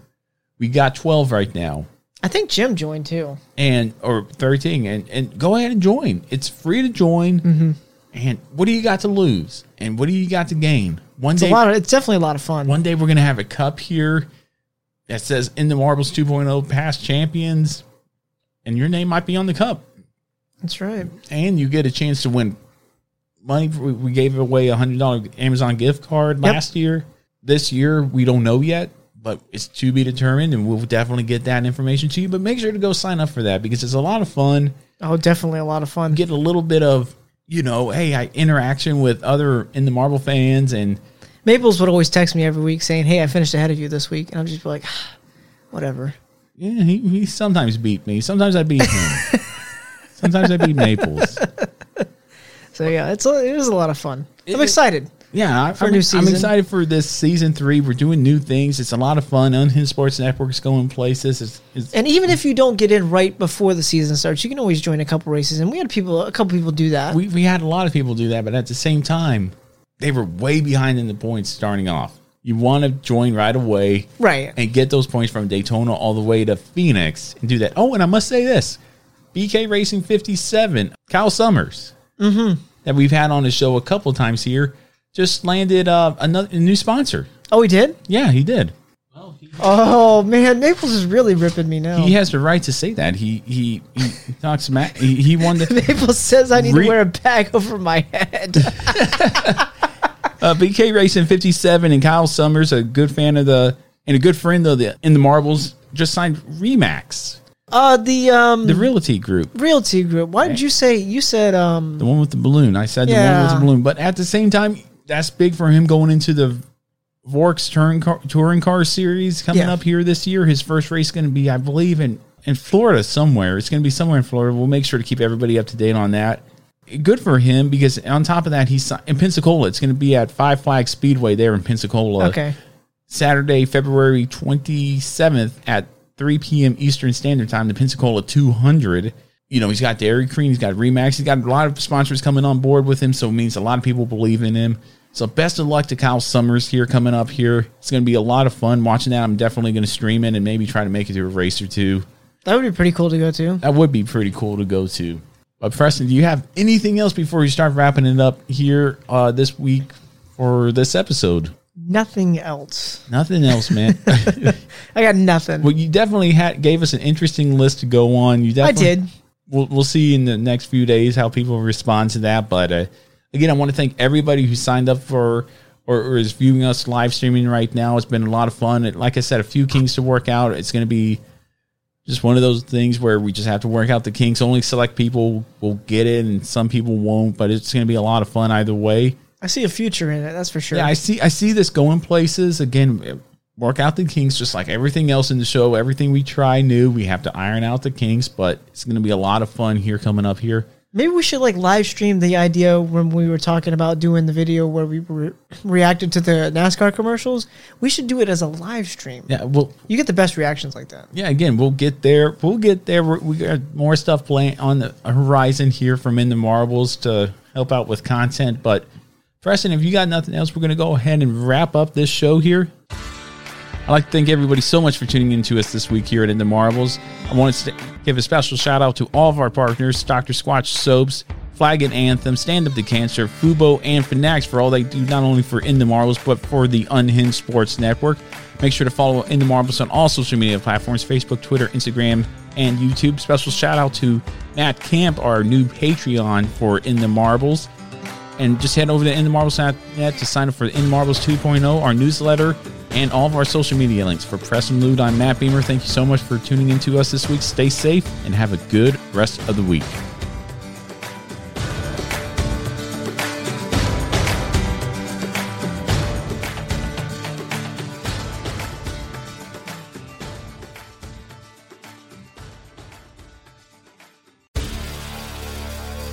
We got 12 right now I think Jim joined too. and or 13 and, and go ahead and join it's free to join Mm-hmm. And what do you got to lose and what do you got to gain one It's day a lot. Of, it's definitely a lot of fun. one day we're gonna have a cup here that says in the marbles 2.0 past champions and your name might be on the cup That's right. and you get a chance to win money we gave away a hundred dollar amazon gift card Yep. last year this year we don't know yet but it's to be determined and we'll definitely get that information to you but make sure to go sign up for that because it's a lot of fun Oh, definitely a lot of fun. get a little bit of you know hey I, interaction with other in the Marvel fans and Maples would always text me every week saying, "Hey, I finished ahead of you this week," and I'm just be like, "Whatever." yeah he, he sometimes beat me sometimes i beat him sometimes i beat maples So yeah, it's a, it was a lot of fun. I'm excited. Yeah I, For I'm, new I'm excited for this season three we're doing new things it's a lot of fun unhinged sports network's going places it's, it's And even if you don't get in right before the season starts, you can always join a couple races. And we had people, a couple people do that. we, we had a lot of people do that but at the same time they were way behind in the points starting off. You want to join right away, Right. and get those points from Daytona all the way to Phoenix and do that. Oh, and I must say this: BK Racing 57, Kyle Summers, Mm-hmm. that we've had on the show a couple times here, just landed uh, another a new sponsor. Oh, he did? Yeah, he did. Oh man, Maples is really ripping me now. He has the right to say that. He he he talks smack. He, he won the Maples says I need Re- to wear a bag over my head. uh, BK Racing 57 and Kyle Summers, a good fan of the and a good friend of the in the marbles, just signed Remax, uh, the um, the Realty Group, Realty Group. Why did you say you said um? the one with the balloon. I said the one with the balloon, but at the same time, that's big for him going into the Vorks touring car, touring car series coming Yeah. up here this year. His first race is going to be, I believe, in in Florida somewhere. It's going to be somewhere in Florida. We'll make sure to keep everybody up to date on that. Good for him because on top of that, he's in Pensacola. It's going to be at Five Flags Speedway there in Pensacola. Okay. Saturday, February 27th at 3 p.m. Eastern Standard Time, the Pensacola 200. You know, he's got Dairy Cream, he's got Remax, he's got a lot of sponsors coming on board with him, so it means a lot of people believe in him. So best of luck to Kyle Summers here coming up here. It's going to be a lot of fun watching that. I'm definitely going to stream it and maybe try to make it to a race or two. That would be pretty cool to go to. That would be pretty cool to go to. But Preston, do you have anything else before we start wrapping it up here uh, this week for this episode? Nothing else. Nothing else, man. I got nothing. Well, you definitely had gave us an interesting list to go on. You I did. We'll we'll see in the next few days how people respond to that. But uh, again, I want to thank everybody who signed up for or, or is viewing us live streaming right now. It's been a lot of fun. It, like I said, a few kinks to work out. It's going to be just one of those things where we just have to work out the kinks. Only select people will get it, and some people won't. But it's going to be a lot of fun either way. I see a future in it. That's for sure. Yeah, I see. I see this going places again. Work out the kinks, just like everything else in the show. Everything we try new, we have to iron out the kinks. But it's going to be a lot of fun here coming up here. Maybe we should like live stream the idea when we were talking about doing the video where we re- reacted to the NASCAR commercials. We should do it as a live stream. Yeah, well, You get the best reactions like that. yeah. Again, we'll get there. We'll get there. We got more stuff playing on the horizon here from In the Marbles to help out with content. But Preston, if you got nothing else, we're going to go ahead and wrap up this show here. I'd like to thank everybody so much for tuning in to us this week here at In the Marbles. I wanted to give a special shout out to all of our partners Dr. Squatch Soaps, Flag and Anthem, Stand Up to Cancer, Fubo, and Fanatics for all they do not only for In the Marbles, but for the Unhinged Sports Network. Make sure to follow In the Marbles on all social media platforms Facebook, Twitter, Instagram, and YouTube. Special shout out to Matt Camp, our new Patreon for In the Marbles and just head over to InTheMarbles.net to sign up for In Marbles 2.0, our newsletter, and all of our social media links. For Preston Lude, I'm Matt Beamer. Thank you so much for tuning in to us this week. Stay safe and have a good rest of the week.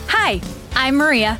Hi, I'm Maria.